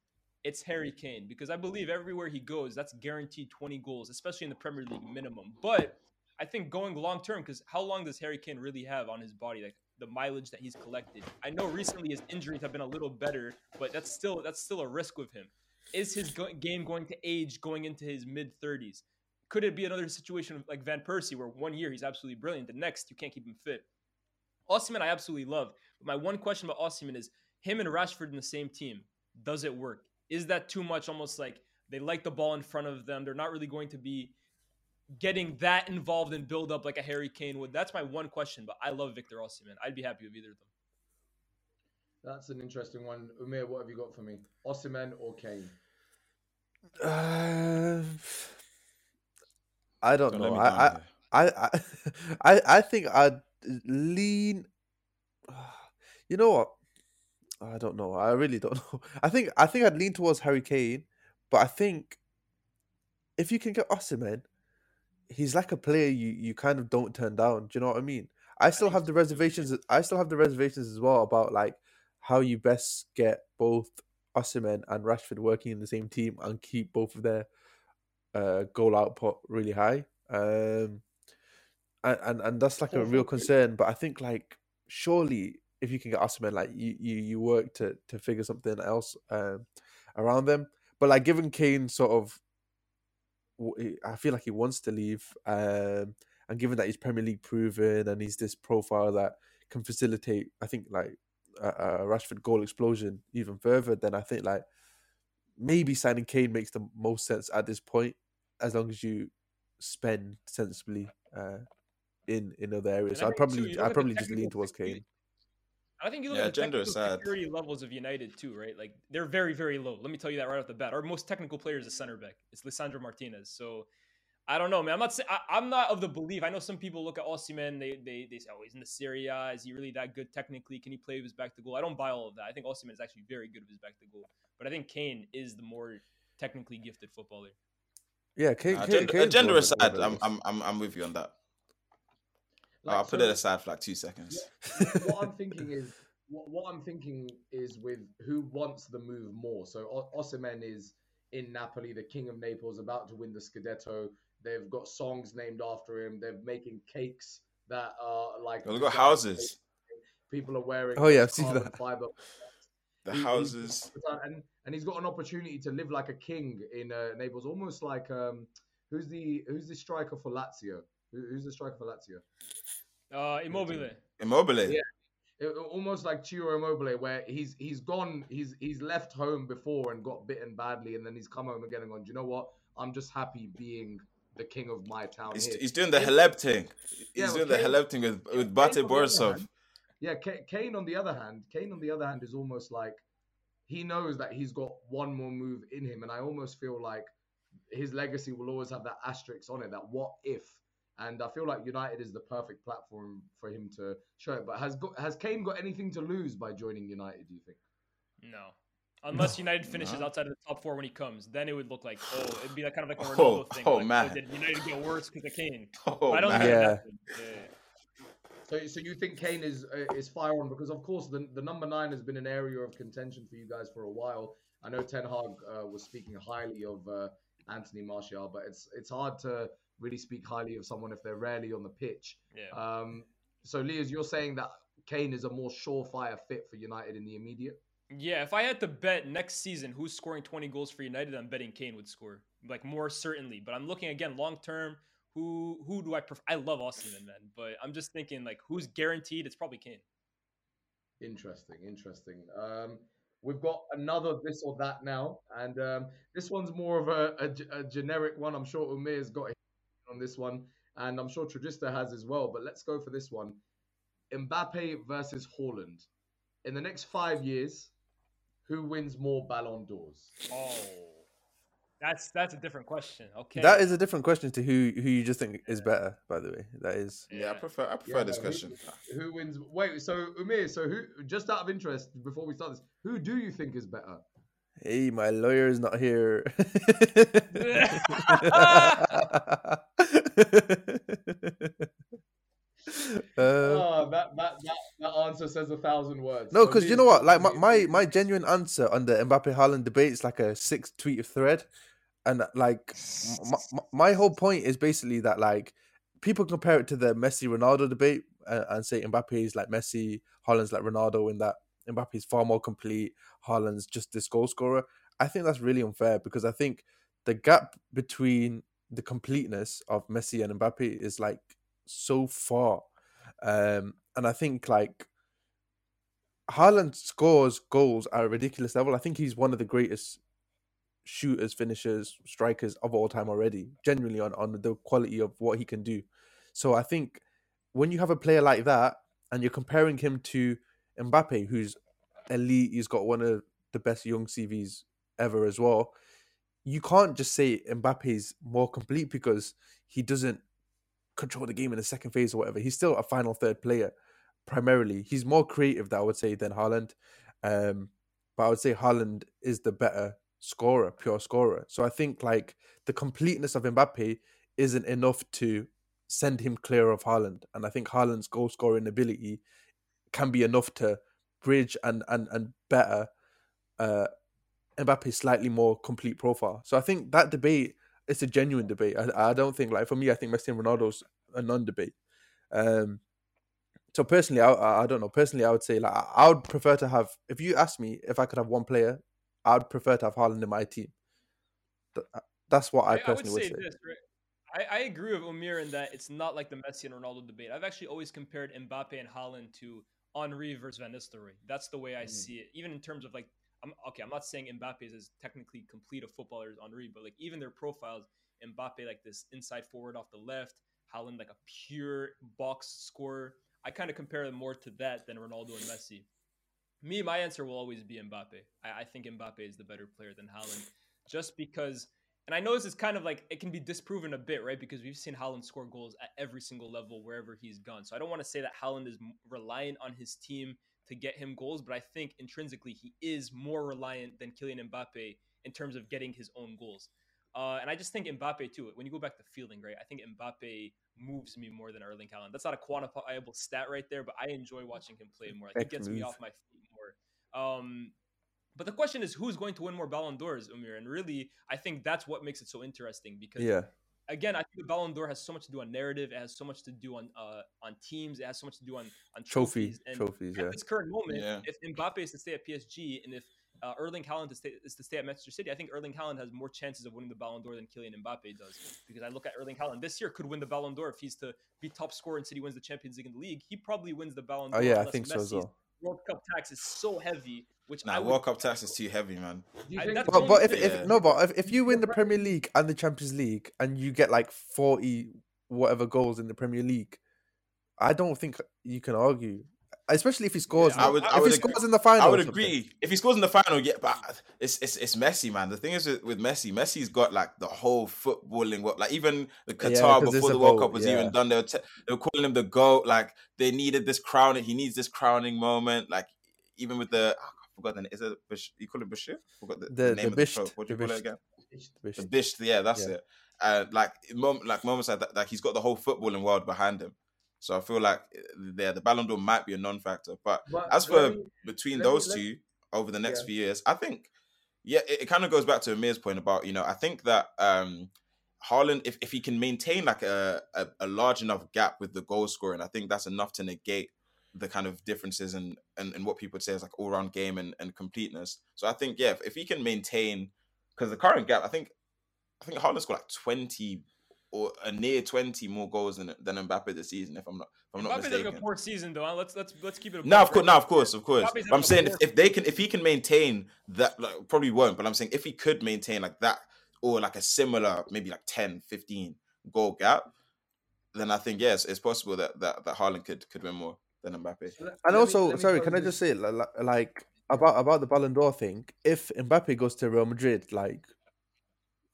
Speaker 2: It's Harry Kane because I believe everywhere he goes, that's guaranteed 20 goals, especially in the Premier League minimum. But I think going long term, because how long does Harry Kane really have on his body? Like the mileage that he's collected. I know recently his injuries have been a little better, but that's still that's still a risk with him. Is his go- game going to age going into his mid 30s? Could it be another situation like Van Persie, where one year he's absolutely brilliant, the next you can't keep him fit? Osimhen, I absolutely love. But my one question about Osimhen is him and Rashford in the same team. Does it work? Is that too much? Almost like they like the ball in front of them. They're not really going to be getting that involved in build up like a Harry Kane would. That's my one question. But I love Victor Osimhen. I'd be happy with either of them.
Speaker 1: That's an interesting one. Umir, what have you got for me? Osimhen or Kane?
Speaker 4: uh, I don't
Speaker 3: Don't
Speaker 4: know. I, I. I, I, I, I think I'd lean. You know what? I don't know. I really don't know. I think I think I'd lean towards Harry Kane, but I think if you can get Osimhen, he's like a player you you kind of don't turn down. Do you know what I mean? I still have the reservations. I still have the reservations as well about like how you best get both Osimhen and Rashford working in the same team and keep both of their uh, goal output really high. Um, and, and and that's like a real concern. But I think like surely if you can get Osimhen, like you you you work to to figure something else um, around them. But like given Kane sort of, I feel like he wants to leave. Um, and given that he's Premier League proven and he's this profile that can facilitate, I think like a, a Rashford goal explosion even further, then I think like maybe signing Kane makes the most sense at this point, as long as you spend sensibly uh, in in other areas. So
Speaker 2: I
Speaker 4: I'd
Speaker 2: too,
Speaker 4: probably I'd
Speaker 2: at the
Speaker 4: probably just lean towards Kane.
Speaker 2: I think you look
Speaker 3: Yeah,
Speaker 2: at the
Speaker 3: gender
Speaker 2: technical
Speaker 3: is sad.
Speaker 2: security levels of United too, right? Like they're very, very low. Let me tell you that right off the bat. Our most technical player is a center back. It's Lisandro Martinez. So I don't know, man. I'm not. Say, I, I'm not of the belief. I know some people look at Osimhen. They they they say, oh, he's in the Serie A. Is he really that good technically? Can he play with his back to goal? I don't buy all of that. I think Osimhen is actually very good with his back to goal. But I think Kane is the more technically gifted footballer.
Speaker 4: Yeah, Kane.
Speaker 3: Uh,
Speaker 4: Kane
Speaker 3: gender, gender
Speaker 4: one
Speaker 3: aside, I'm. I'm I'm I'm with you on that.
Speaker 1: Like,
Speaker 3: I'll put
Speaker 1: so-
Speaker 3: it aside for like two seconds.
Speaker 1: what I'm thinking is what, what I'm thinking is with who wants the move more. So o- Osimhen is in Napoli, the king of Naples, about to win the Scudetto. They've got songs named after him. They're making cakes that are like
Speaker 3: They've got houses,
Speaker 1: People are wearing.
Speaker 4: Oh, yeah, I've seen that.
Speaker 1: Fiber.
Speaker 3: the
Speaker 1: He- he-
Speaker 3: houses.
Speaker 1: and and he's got an opportunity to live like a king in uh, Naples, almost like um, who's the who's the striker for Lazio? Who, who's the striker for Lazio?
Speaker 2: Uh, Immobile.
Speaker 3: Immobile.
Speaker 1: Yeah. It- almost like Ciro Immobile, where he's he's gone, he's he's left home before and got bitten badly, and then he's come home again and gone. Do you know what? I'm just happy being the king of my town
Speaker 3: He's,
Speaker 1: here.
Speaker 3: he's doing the Hleb thing.
Speaker 1: Yeah,
Speaker 3: He's
Speaker 1: well,
Speaker 3: doing the
Speaker 1: Kane-
Speaker 3: Hleb thing with with Bate
Speaker 1: on the
Speaker 3: Borisov.
Speaker 1: Hand- Yeah, Ka- Kane on the other hand, Kane on the other hand is almost like he knows that he's got one more move in him, and I almost feel like his legacy will always have that asterisk on it. That what if? And I feel like United is the perfect platform for him to show it. But has got, has Kane got anything to lose by joining United? Do you think?
Speaker 2: No. Unless United finishes
Speaker 3: No.
Speaker 2: outside of the top four when he comes, then it would look like oh, it'd be like kind of like a
Speaker 3: Oh,
Speaker 2: thing.
Speaker 3: oh,
Speaker 2: like, oh,
Speaker 3: man.
Speaker 2: did United get worse because of Kane?
Speaker 3: Oh,
Speaker 2: I don't
Speaker 3: man.
Speaker 2: think
Speaker 4: Yeah.
Speaker 2: that happened. Yeah.
Speaker 1: So, so you think Kane is uh, is fire on because of course the the number nine has been an area of contention for you guys for a while. I know Ten Hag uh, was speaking highly of uh, Anthony Martial, but it's it's hard to really speak highly of someone if they're rarely on the pitch.
Speaker 2: Yeah.
Speaker 1: Um, so, Lyes, you're saying that Kane is a more surefire fit for United in the immediate.
Speaker 2: Yeah, if I had to bet next season who's scoring 20 goals for United, I'm betting Kane would score. Like more certainly. But I'm looking again long term. Who who do I prefer? I love Osimhen, man. But I'm just thinking like who's guaranteed? It's probably Kane.
Speaker 1: Interesting, interesting. Um, we've got another this or that now, and um, this one's more of a generic one. I'm sure Umir's got on this one, and I'm sure Trujista has as well. But let's go for this one: Mbappe versus Haaland. In the next five years, who wins more Ballon d'Ors?
Speaker 2: Oh, that's that's a different question. Okay,
Speaker 4: That is a different question to who who you just think is better. By the way, that is.
Speaker 3: Yeah, I prefer I prefer
Speaker 1: Yeah,
Speaker 3: this
Speaker 1: who-
Speaker 3: question.
Speaker 1: Who wins? Wait, so Umir, so who? Just out of interest, before we start this, who do you think is better?
Speaker 4: Hey, my lawyer is not here. Uh,
Speaker 1: oh, that, that that that answer says a thousand words.
Speaker 4: no, because
Speaker 1: me
Speaker 4: you know what? Like my, my my genuine answer on the Mbappe Haaland debate is like a six tweet thread, and like my, my whole point is basically that like people compare it to the Messi Ronaldo debate and, and say Mbappe is like Messi, Haaland's like Ronaldo, in that Mbappe is far more complete, Haaland's just this goal scorer. I think that's really unfair because I think the gap between the completeness of Messi and Mbappe is like so far. Um, and I think like Haaland scores goals at a ridiculous level. I think he's one of the greatest shooters, finishers, strikers of all time already, genuinely on, on the quality of what he can do. So I think when you have a player like that and you're comparing him to Mbappe, who's elite, he's got one of the best young CVs ever as well. You can't just say Mbappe's more complete because he doesn't control the game in the second phase or whatever. He's still a final third player primarily. He's more creative, that I would say, than Haaland. Um, but I would say Haaland is the better scorer, pure scorer. So I think like the completeness of Mbappe isn't enough to send him clear of Haaland. And I think Haaland's goal scoring ability can be enough to bridge and and and better uh Mbappe's slightly more complete profile. So I think that debate is a genuine debate. I, I don't think like for me, I think Messi and Ronaldo's a non-debate. Um, so personally, I, I don't know. Personally, I would say like I would prefer to have. If you ask me if I could have one player, I would prefer to have Haaland in my team. Uh, That's what I,
Speaker 2: I, I would
Speaker 4: personally would
Speaker 2: say,
Speaker 4: say.
Speaker 2: this. Right? I, I agree with Umir in that it's not like the Messi and Ronaldo debate. I've actually always compared Mbappe and Haaland to Henry versus Van Nistelrooy. That's the way I
Speaker 1: Mm.
Speaker 2: see it. Even in terms of like, I'm okay. I'm not saying Mbappe is as technically complete a footballer as Henry, but like even their profiles, Mbappe like this inside forward off the left, Haaland like a pure box scorer. I kind of compare them more to that than Ronaldo and Messi. Me, my answer will always be Mbappe. I, I think Mbappe is the better player than Haaland, just because. And I know this is kind of like it can be disproven a bit, right? Because we've seen Haaland score goals at every single level wherever he's gone. So I don't want to say that Haaland is reliant on his team to get him goals, but I think intrinsically he is more reliant than Kylian Mbappe in terms of getting his own goals. Uh, and I just think Mbappe too. When you go back to fielding, right? I think Mbappe moves me more than Erling Haaland. That's not a quantifiable stat right there, but I enjoy watching him play more. Like,
Speaker 4: Heck
Speaker 2: gets me off my feet. Um, but the question is, who's going to win more Ballon d'Ors, Umir? And really, I think that's what makes it so interesting because
Speaker 4: Yeah,
Speaker 2: again, I think the Ballon d'Or has so much to do on narrative. It has so much to do on uh, on teams. It has so much to do on on
Speaker 4: trophy
Speaker 2: trophies. And
Speaker 4: trophies.
Speaker 2: at
Speaker 4: Yeah,
Speaker 2: this current moment,
Speaker 3: Yeah.
Speaker 2: if Mbappe is to stay at PSG and if uh, Erling Haaland is, stay, is to stay at Manchester City, I think Erling Haaland has more chances of winning the Ballon d'Or than Kylian Mbappe does. Because I look at Erling Haaland this year could win the Ballon d'Or if he's to be top scorer and City wins the Champions League and the league. He probably wins the Ballon
Speaker 4: oh yeah, I
Speaker 2: unless
Speaker 4: think so as well.
Speaker 2: World Cup tax is so heavy, which I
Speaker 3: Nah,
Speaker 2: would,
Speaker 3: World Cup tax is too heavy, man.
Speaker 2: I-
Speaker 4: But, but if, if
Speaker 3: Yeah.
Speaker 4: no, but if, if you win the Premier League and the Champions League and you get like forty whatever goals in the Premier League, I don't think you can argue. Especially if he scores,
Speaker 2: I
Speaker 3: would-
Speaker 4: if
Speaker 3: I
Speaker 4: he
Speaker 3: would
Speaker 4: scores in the final.
Speaker 3: I would agree if he scores in the final. Yeah, but it's it's it's Messi, man. The thing is with, with Messi, Messi's got like the whole footballing. world. like even the
Speaker 4: Yeah,
Speaker 3: Qatar
Speaker 4: 'cause it's
Speaker 3: before the World
Speaker 4: vote,
Speaker 3: Cup was
Speaker 4: yeah.
Speaker 3: even done, they were te- they were calling him the goat. Like they needed this crowning. He needs this crowning moment. Like even with the I forgot the name. Is it Bish, you call it Bashir? Forgot the,
Speaker 4: The-
Speaker 3: the
Speaker 4: the
Speaker 3: name of the
Speaker 4: Bisht,
Speaker 3: trophy. What do you call it
Speaker 4: Bisht.
Speaker 3: again? The Bish, yeah, that's
Speaker 4: Yeah.
Speaker 3: it. Uh, like mom, like moments like that, like he's got the whole footballing world behind him. So I feel like there the Ballon d'Or might be a non-factor. But
Speaker 1: But
Speaker 3: as for
Speaker 1: me-
Speaker 3: between
Speaker 1: let me-
Speaker 3: those two over the next
Speaker 1: Yeah.
Speaker 3: few years, I think, yeah, it, it kind of goes back to Amir's point about you know I think that um Haaland, if, if he can maintain like a, a a large enough gap with the goal scoring, I think that's enough to negate the kind of differences and and, and what people would say is like all round game and, and completeness. So I think yeah, if, if he can maintain because the current gap, I think I think Haaland's got like twenty or a near twenty more goals than than Mbappe this season. If I'm not if I'm not
Speaker 2: Mbappe's having
Speaker 3: mistaken.
Speaker 2: a poor season though. Let's let's let's keep it. a
Speaker 3: No, of course,
Speaker 2: right?
Speaker 3: no, of course, of course.
Speaker 2: Mbappe's
Speaker 3: But I'm saying if, if they can, if he can maintain that, like, probably won't. But I'm saying if he could maintain like that or like a similar, maybe like 10, 15 goal gap, then I think yes, it's possible that that that Haaland could could win more than Mbappe.
Speaker 1: So
Speaker 4: And
Speaker 1: let
Speaker 4: also,
Speaker 1: me
Speaker 4: sorry,
Speaker 1: pose
Speaker 4: can I just say, li- li- like about about the Ballon d'Or thing? If Mbappe goes to Real Madrid, like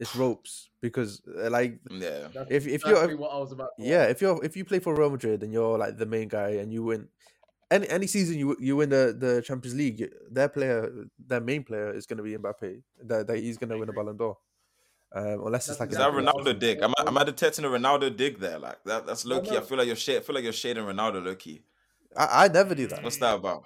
Speaker 4: it's ropes because, uh, like,
Speaker 3: Yeah,
Speaker 1: That's
Speaker 4: if if you're
Speaker 1: what I was about. To
Speaker 4: yeah,
Speaker 1: ask.
Speaker 4: if you're if you play for Real Madrid and you're like the main guy and you win any any season you you win the the Champions League, you- their player, their main player is going to be Mbappe. That, that he's going to win a Ballon d'Or, um, unless it's like
Speaker 3: is
Speaker 4: a
Speaker 3: that
Speaker 1: exactly what I was-
Speaker 3: Ronaldo dig? Am I, am I detecting a Ronaldo dig there? Like that? That's low
Speaker 1: No,
Speaker 3: key. I feel like you're shade, I feel like you're shading Ronaldo low key.
Speaker 4: I, I never do that.
Speaker 3: What's that about?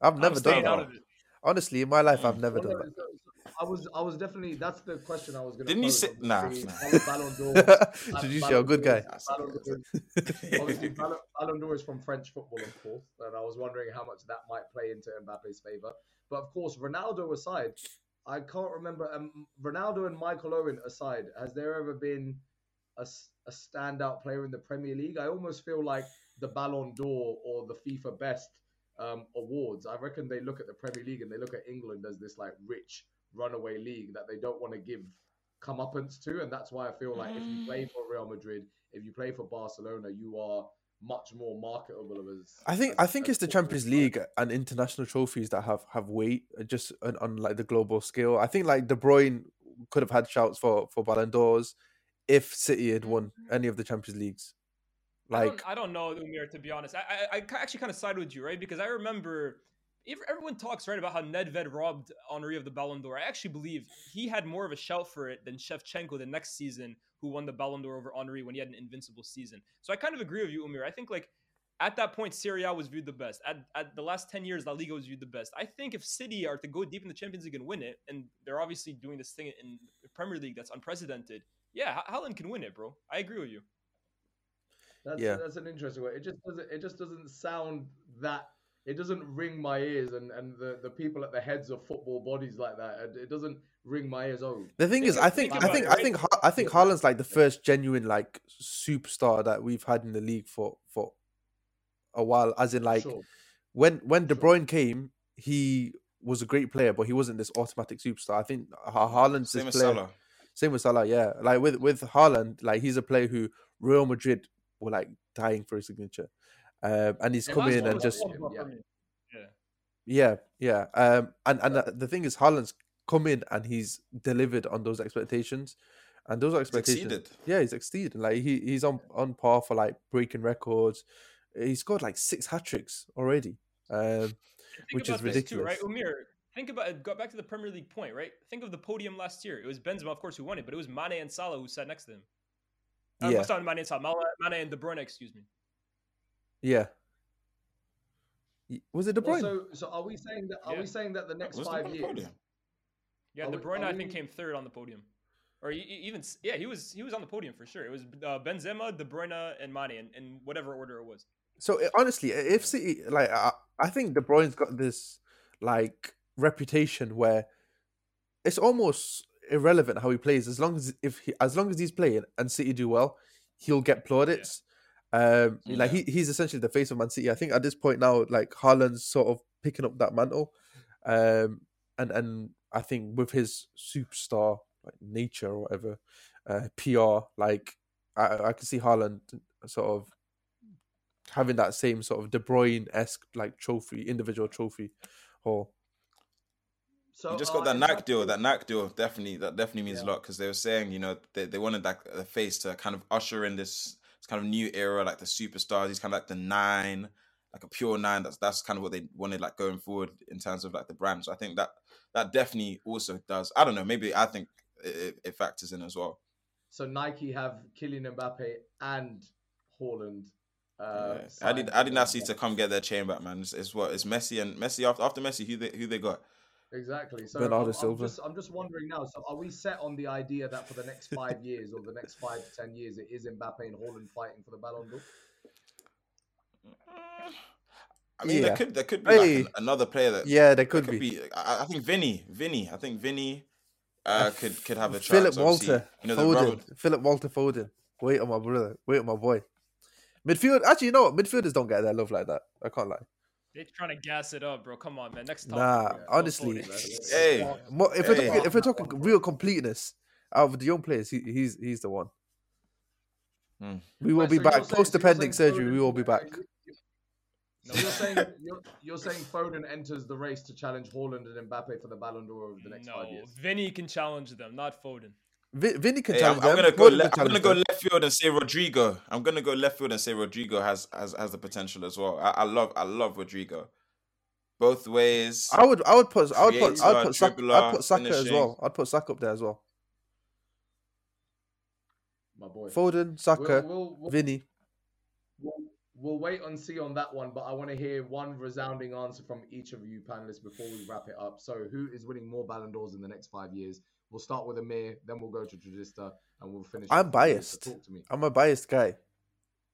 Speaker 4: I've
Speaker 2: I'm
Speaker 4: never done that.
Speaker 2: out of it.
Speaker 4: Honestly, in my life, I've
Speaker 3: Mm.
Speaker 4: never
Speaker 1: Well,
Speaker 4: done
Speaker 1: no,
Speaker 4: that.
Speaker 1: I was, I was definitely. That's the question I was going to.
Speaker 3: Didn't you say- nah, nah.
Speaker 1: Ballon- d'Or.
Speaker 4: Introduce you, a good guy.
Speaker 1: Ballon d'Or- Obviously, Ballon, Ballon d'Or is from French football, of course, and I was wondering how much that might play into Mbappe's favor. But of course, Ronaldo aside, I can't remember. Um, Ronaldo and Michael Owen aside, has there ever been a standout player in the Premier League? I almost feel like the Ballon d'Or or the FIFA Best um, awards. I reckon they look at the Premier League and they look at England as this like rich runaway league that they don't want to give comeuppance to, and that's why I feel like if you play for Real Madrid, if you play for Barcelona, you are much more marketable as.
Speaker 4: I think
Speaker 1: as-
Speaker 4: I think it's the Champions
Speaker 1: side.
Speaker 4: League and international trophies that have have weight uh, just on, on like the global scale. I think like De Bruyne could have had shouts for for Ballon d'Ors if City had won any of the Champions Leagues.
Speaker 2: I
Speaker 4: Like
Speaker 2: don't, I don't know, Umir. To be honest, I I, I actually kind of side with you, right? Because I remember if everyone talks right about how Nedved robbed Henry of the Ballon d'Or. I actually believe he had more of a shout for it than Shevchenko the next season, who won the Ballon d'Or over Henry when he had an invincible season. So I kind of agree with you, Umir. I think like at that point, Serie A was viewed the best. At, at the last 10 years, La Liga was viewed the best. I think if City are to go deep in the Champions League and win it, and they're obviously doing this thing in the Premier League that's unprecedented, yeah, Ha- Haaland can win it, bro. I agree with you.
Speaker 1: That's,
Speaker 4: Yeah.
Speaker 1: that's an interesting way. It just doesn't. It just doesn't sound that. It doesn't ring my ears, and, and the, the people at the heads of football bodies like that. It, it doesn't ring my ears. Oh,
Speaker 4: the thing
Speaker 2: Think
Speaker 4: is,
Speaker 2: of-
Speaker 4: I think
Speaker 2: think
Speaker 4: I think I think Ha- I think Haaland's like the first genuine like superstar that we've had in the league for for a while. As in like
Speaker 1: sure.
Speaker 4: when when De
Speaker 1: Sure.
Speaker 4: Bruyne came, he was a great player, but he wasn't this automatic superstar. I think Ha- Haaland's
Speaker 3: Same
Speaker 4: this
Speaker 3: as
Speaker 4: player.
Speaker 3: Salah.
Speaker 4: Same with Salah, yeah. Like with with Haaland, like he's a player who Real Madrid were like dying for his signature, um, and he's
Speaker 1: Yeah,
Speaker 4: come in and just
Speaker 1: want from him,
Speaker 2: Yeah.
Speaker 4: yeah, yeah. Um, and and uh, the thing is, Haaland's come in and he's delivered on those expectations, and those expectations,
Speaker 3: Succeeded.
Speaker 4: yeah, he's exceeded. Like he he's on on par for like breaking records. He's scored like six hat tricks already. Um, Which is
Speaker 2: ridiculous. too, right? Umir, think about it. Go back to the Premier League point, right? Think of the podium last year. It was Benzema, of course, who won it, but it was Mane and Salah who sat next to him. Uh,
Speaker 4: Yeah.
Speaker 2: what's not Mane and Salah? Mane- Mane and De Bruyne, excuse me.
Speaker 4: Yeah. Was it De
Speaker 1: Well,
Speaker 4: Bruyne?
Speaker 1: so, so are we saying that? Are
Speaker 2: Yeah.
Speaker 1: we saying that the next
Speaker 3: Was the
Speaker 1: five years?
Speaker 3: podium?
Speaker 2: Yeah,
Speaker 1: Are
Speaker 2: De
Speaker 1: we-
Speaker 2: Bruyne,
Speaker 1: are
Speaker 2: I think,
Speaker 1: we-
Speaker 2: came third on the podium. Or even, yeah, he was he was on the podium for sure. It was uh, Benzema, De Bruyne, and Mane, in, in whatever order it was.
Speaker 4: So i- honestly, if City like I, I think De Bruyne's got this like reputation where it's almost irrelevant how he plays as long as if he, as long as he's playing and City do well, he'll get plaudits. Um, like he, he's essentially the face of Man City. I think at this point now, like Haaland's sort of picking up that mantle, um, and and I think with his superstar like nature or whatever, uh, PR, like I I can see Haaland sort of having that same sort of De Bruyne esque like trophy, individual trophy, or
Speaker 1: So
Speaker 3: You just
Speaker 1: uh,
Speaker 3: got that
Speaker 1: in
Speaker 3: Nike deal. That Nike deal definitely that definitely means
Speaker 1: Yeah.
Speaker 3: a lot because they were saying you know they, they wanted like the face to kind of usher in this, this kind of new era like the superstars. He's kind of like the nine, like a pure nine. That's that's kind of what they wanted like going forward in terms of like the brand. So I think that that definitely also does. I don't know. Maybe I think it, it- factors in as well.
Speaker 1: So Nike have Kylian Mbappe and Haaland. Uh,
Speaker 3: Uh, Adi
Speaker 1: signed
Speaker 3: Adi
Speaker 1: for
Speaker 3: Nassi
Speaker 1: the
Speaker 3: to come get their chain back, man. It's, it's what it's Messi and Messi after after Messi. Who they who they got?
Speaker 1: Exactly. So
Speaker 4: Bernardo
Speaker 1: I'm, I'm just I'm just wondering now. So are we set on the idea that for the next five years or the next five to ten years, it is Mbappe and Haaland fighting for the Ballon d'Or?
Speaker 3: I mean,
Speaker 4: Yeah.
Speaker 3: there could there could be
Speaker 4: Hey.
Speaker 3: like an, another player that
Speaker 4: yeah, there
Speaker 3: There
Speaker 4: could,
Speaker 3: could
Speaker 4: be.
Speaker 3: be. I, I think Vinny, Vinny. I think Vinny uh, could could have a chance.
Speaker 4: Philip. Walter
Speaker 3: You know
Speaker 4: Foden. Philip Walter Foden. Wait on my brother. Wait on my boy. Midfield. Actually, you know what? Midfielders don't get their love like that. I can't lie.
Speaker 2: They're trying to gas it up, bro. Come on, man. Next topic.
Speaker 4: Nah,
Speaker 2: bro.
Speaker 4: Honestly.
Speaker 3: Hey.
Speaker 4: Mo- If we're
Speaker 3: Hey.
Speaker 4: talking, if we're talking real completeness out of the young players, he, he's he's the one. Hmm. We will
Speaker 1: Right,
Speaker 4: be
Speaker 1: so
Speaker 4: back post
Speaker 1: so
Speaker 4: appendix surgery.
Speaker 1: Foden-
Speaker 4: We will be back.
Speaker 1: So you're saying you're, you're saying Foden enters the race to challenge Haaland and Mbappe for the Ballon d'Or over the next
Speaker 2: no,
Speaker 1: five years.
Speaker 2: Vinny can challenge them, not Foden.
Speaker 4: Vi- Vinny can
Speaker 3: Hey, I'm, I'm
Speaker 4: them.
Speaker 3: gonna go.
Speaker 4: Foden
Speaker 3: Le- I'm gonna go left field and say Rodrygo. I'm gonna go left field and say Rodrygo has has has the potential as well. I, I love I love Rodrygo. Both ways.
Speaker 4: I would, I would put, I would put, I'd put, Saka, I'd put Saka as well. I'd put Saka up there as well.
Speaker 1: My boy.
Speaker 4: Foden, Saka,
Speaker 1: We'll, we'll, we'll,
Speaker 4: Vinny.
Speaker 1: we'll, we'll wait and see on that one, but I want to hear one resounding answer from each of you panelists before we wrap it up. So, who is winning more Ballon d'Ors in the next five years? We'll start with Umir, then we'll go to Trujista, and we'll finish.
Speaker 4: I'm
Speaker 1: with Fabio. So
Speaker 4: biased.
Speaker 1: Talk to me.
Speaker 4: I'm a biased guy.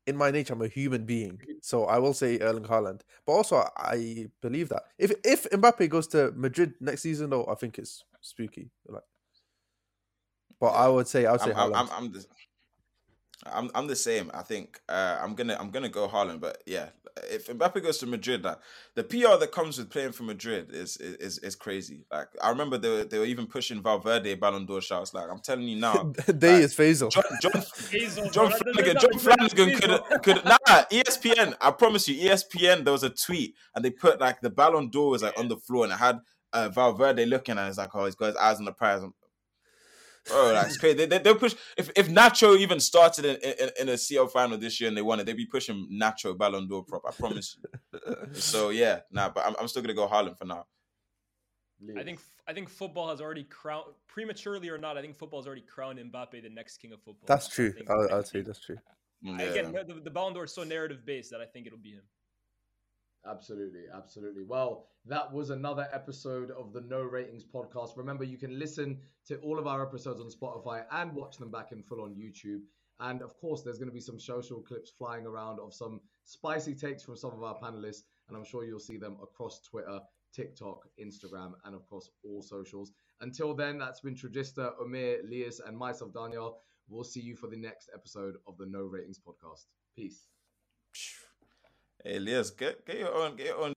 Speaker 4: In my nature, I'm a human being, so I will say Erling Haaland. But also, I believe that if if Mbappe goes to Madrid next season, though, I think it's spooky. Like, but I would say I would say
Speaker 3: I'm, I'm, I'm, I'm the, I'm I'm the same. I think uh, I'm gonna I'm gonna go Haaland, but yeah, if Mbappe goes to Madrid, like the PR that comes with playing for Madrid is is is crazy. Like I remember they were, they were even pushing Valverde Ballon d'Or shouts. Like I'm telling you now,
Speaker 4: Day
Speaker 3: like,
Speaker 4: is Faisal.
Speaker 3: John John
Speaker 2: Hazel,
Speaker 3: John Flanagan, John Flanagan could could nah ESPN. I promise you, ESPN. There was a tweet and they put like the Ballon d'Or was like on the floor and it had uh, Valverde looking and it's like oh he's got his eyes on the prize. Bro, that's crazy. They, they, they'll push if, if Nacho even started in, in, in a CL final this year and they won it, they'd be pushing Nacho Ballon d'Or prop. I promise. So yeah, nah, but I'm, I'm still gonna go Haaland for now.
Speaker 2: I think I think football has already crowned prematurely or not. I think football has already crowned Mbappe the next king of football.
Speaker 4: That's true. I
Speaker 2: will
Speaker 4: I'd say that's true.
Speaker 3: Yeah.
Speaker 2: Again, the, the Ballon d'Or is so narrative based that I think it'll be him.
Speaker 1: Absolutely, absolutely. Well, that was another episode of the No Ratings podcast. Remember, you can listen to all of our episodes on Spotify and watch them back in full on YouTube. And of course, there's going to be some social clips flying around of some spicy takes from some of our panelists. And I'm sure you'll see them across Twitter, TikTok, Instagram, and of course, all socials. Until then, that's been Trujista, Umir, Lyes, and myself, Daniyal. We'll see you for the next episode of the No Ratings podcast. Peace.
Speaker 3: Hey, Elias, get get your own get your own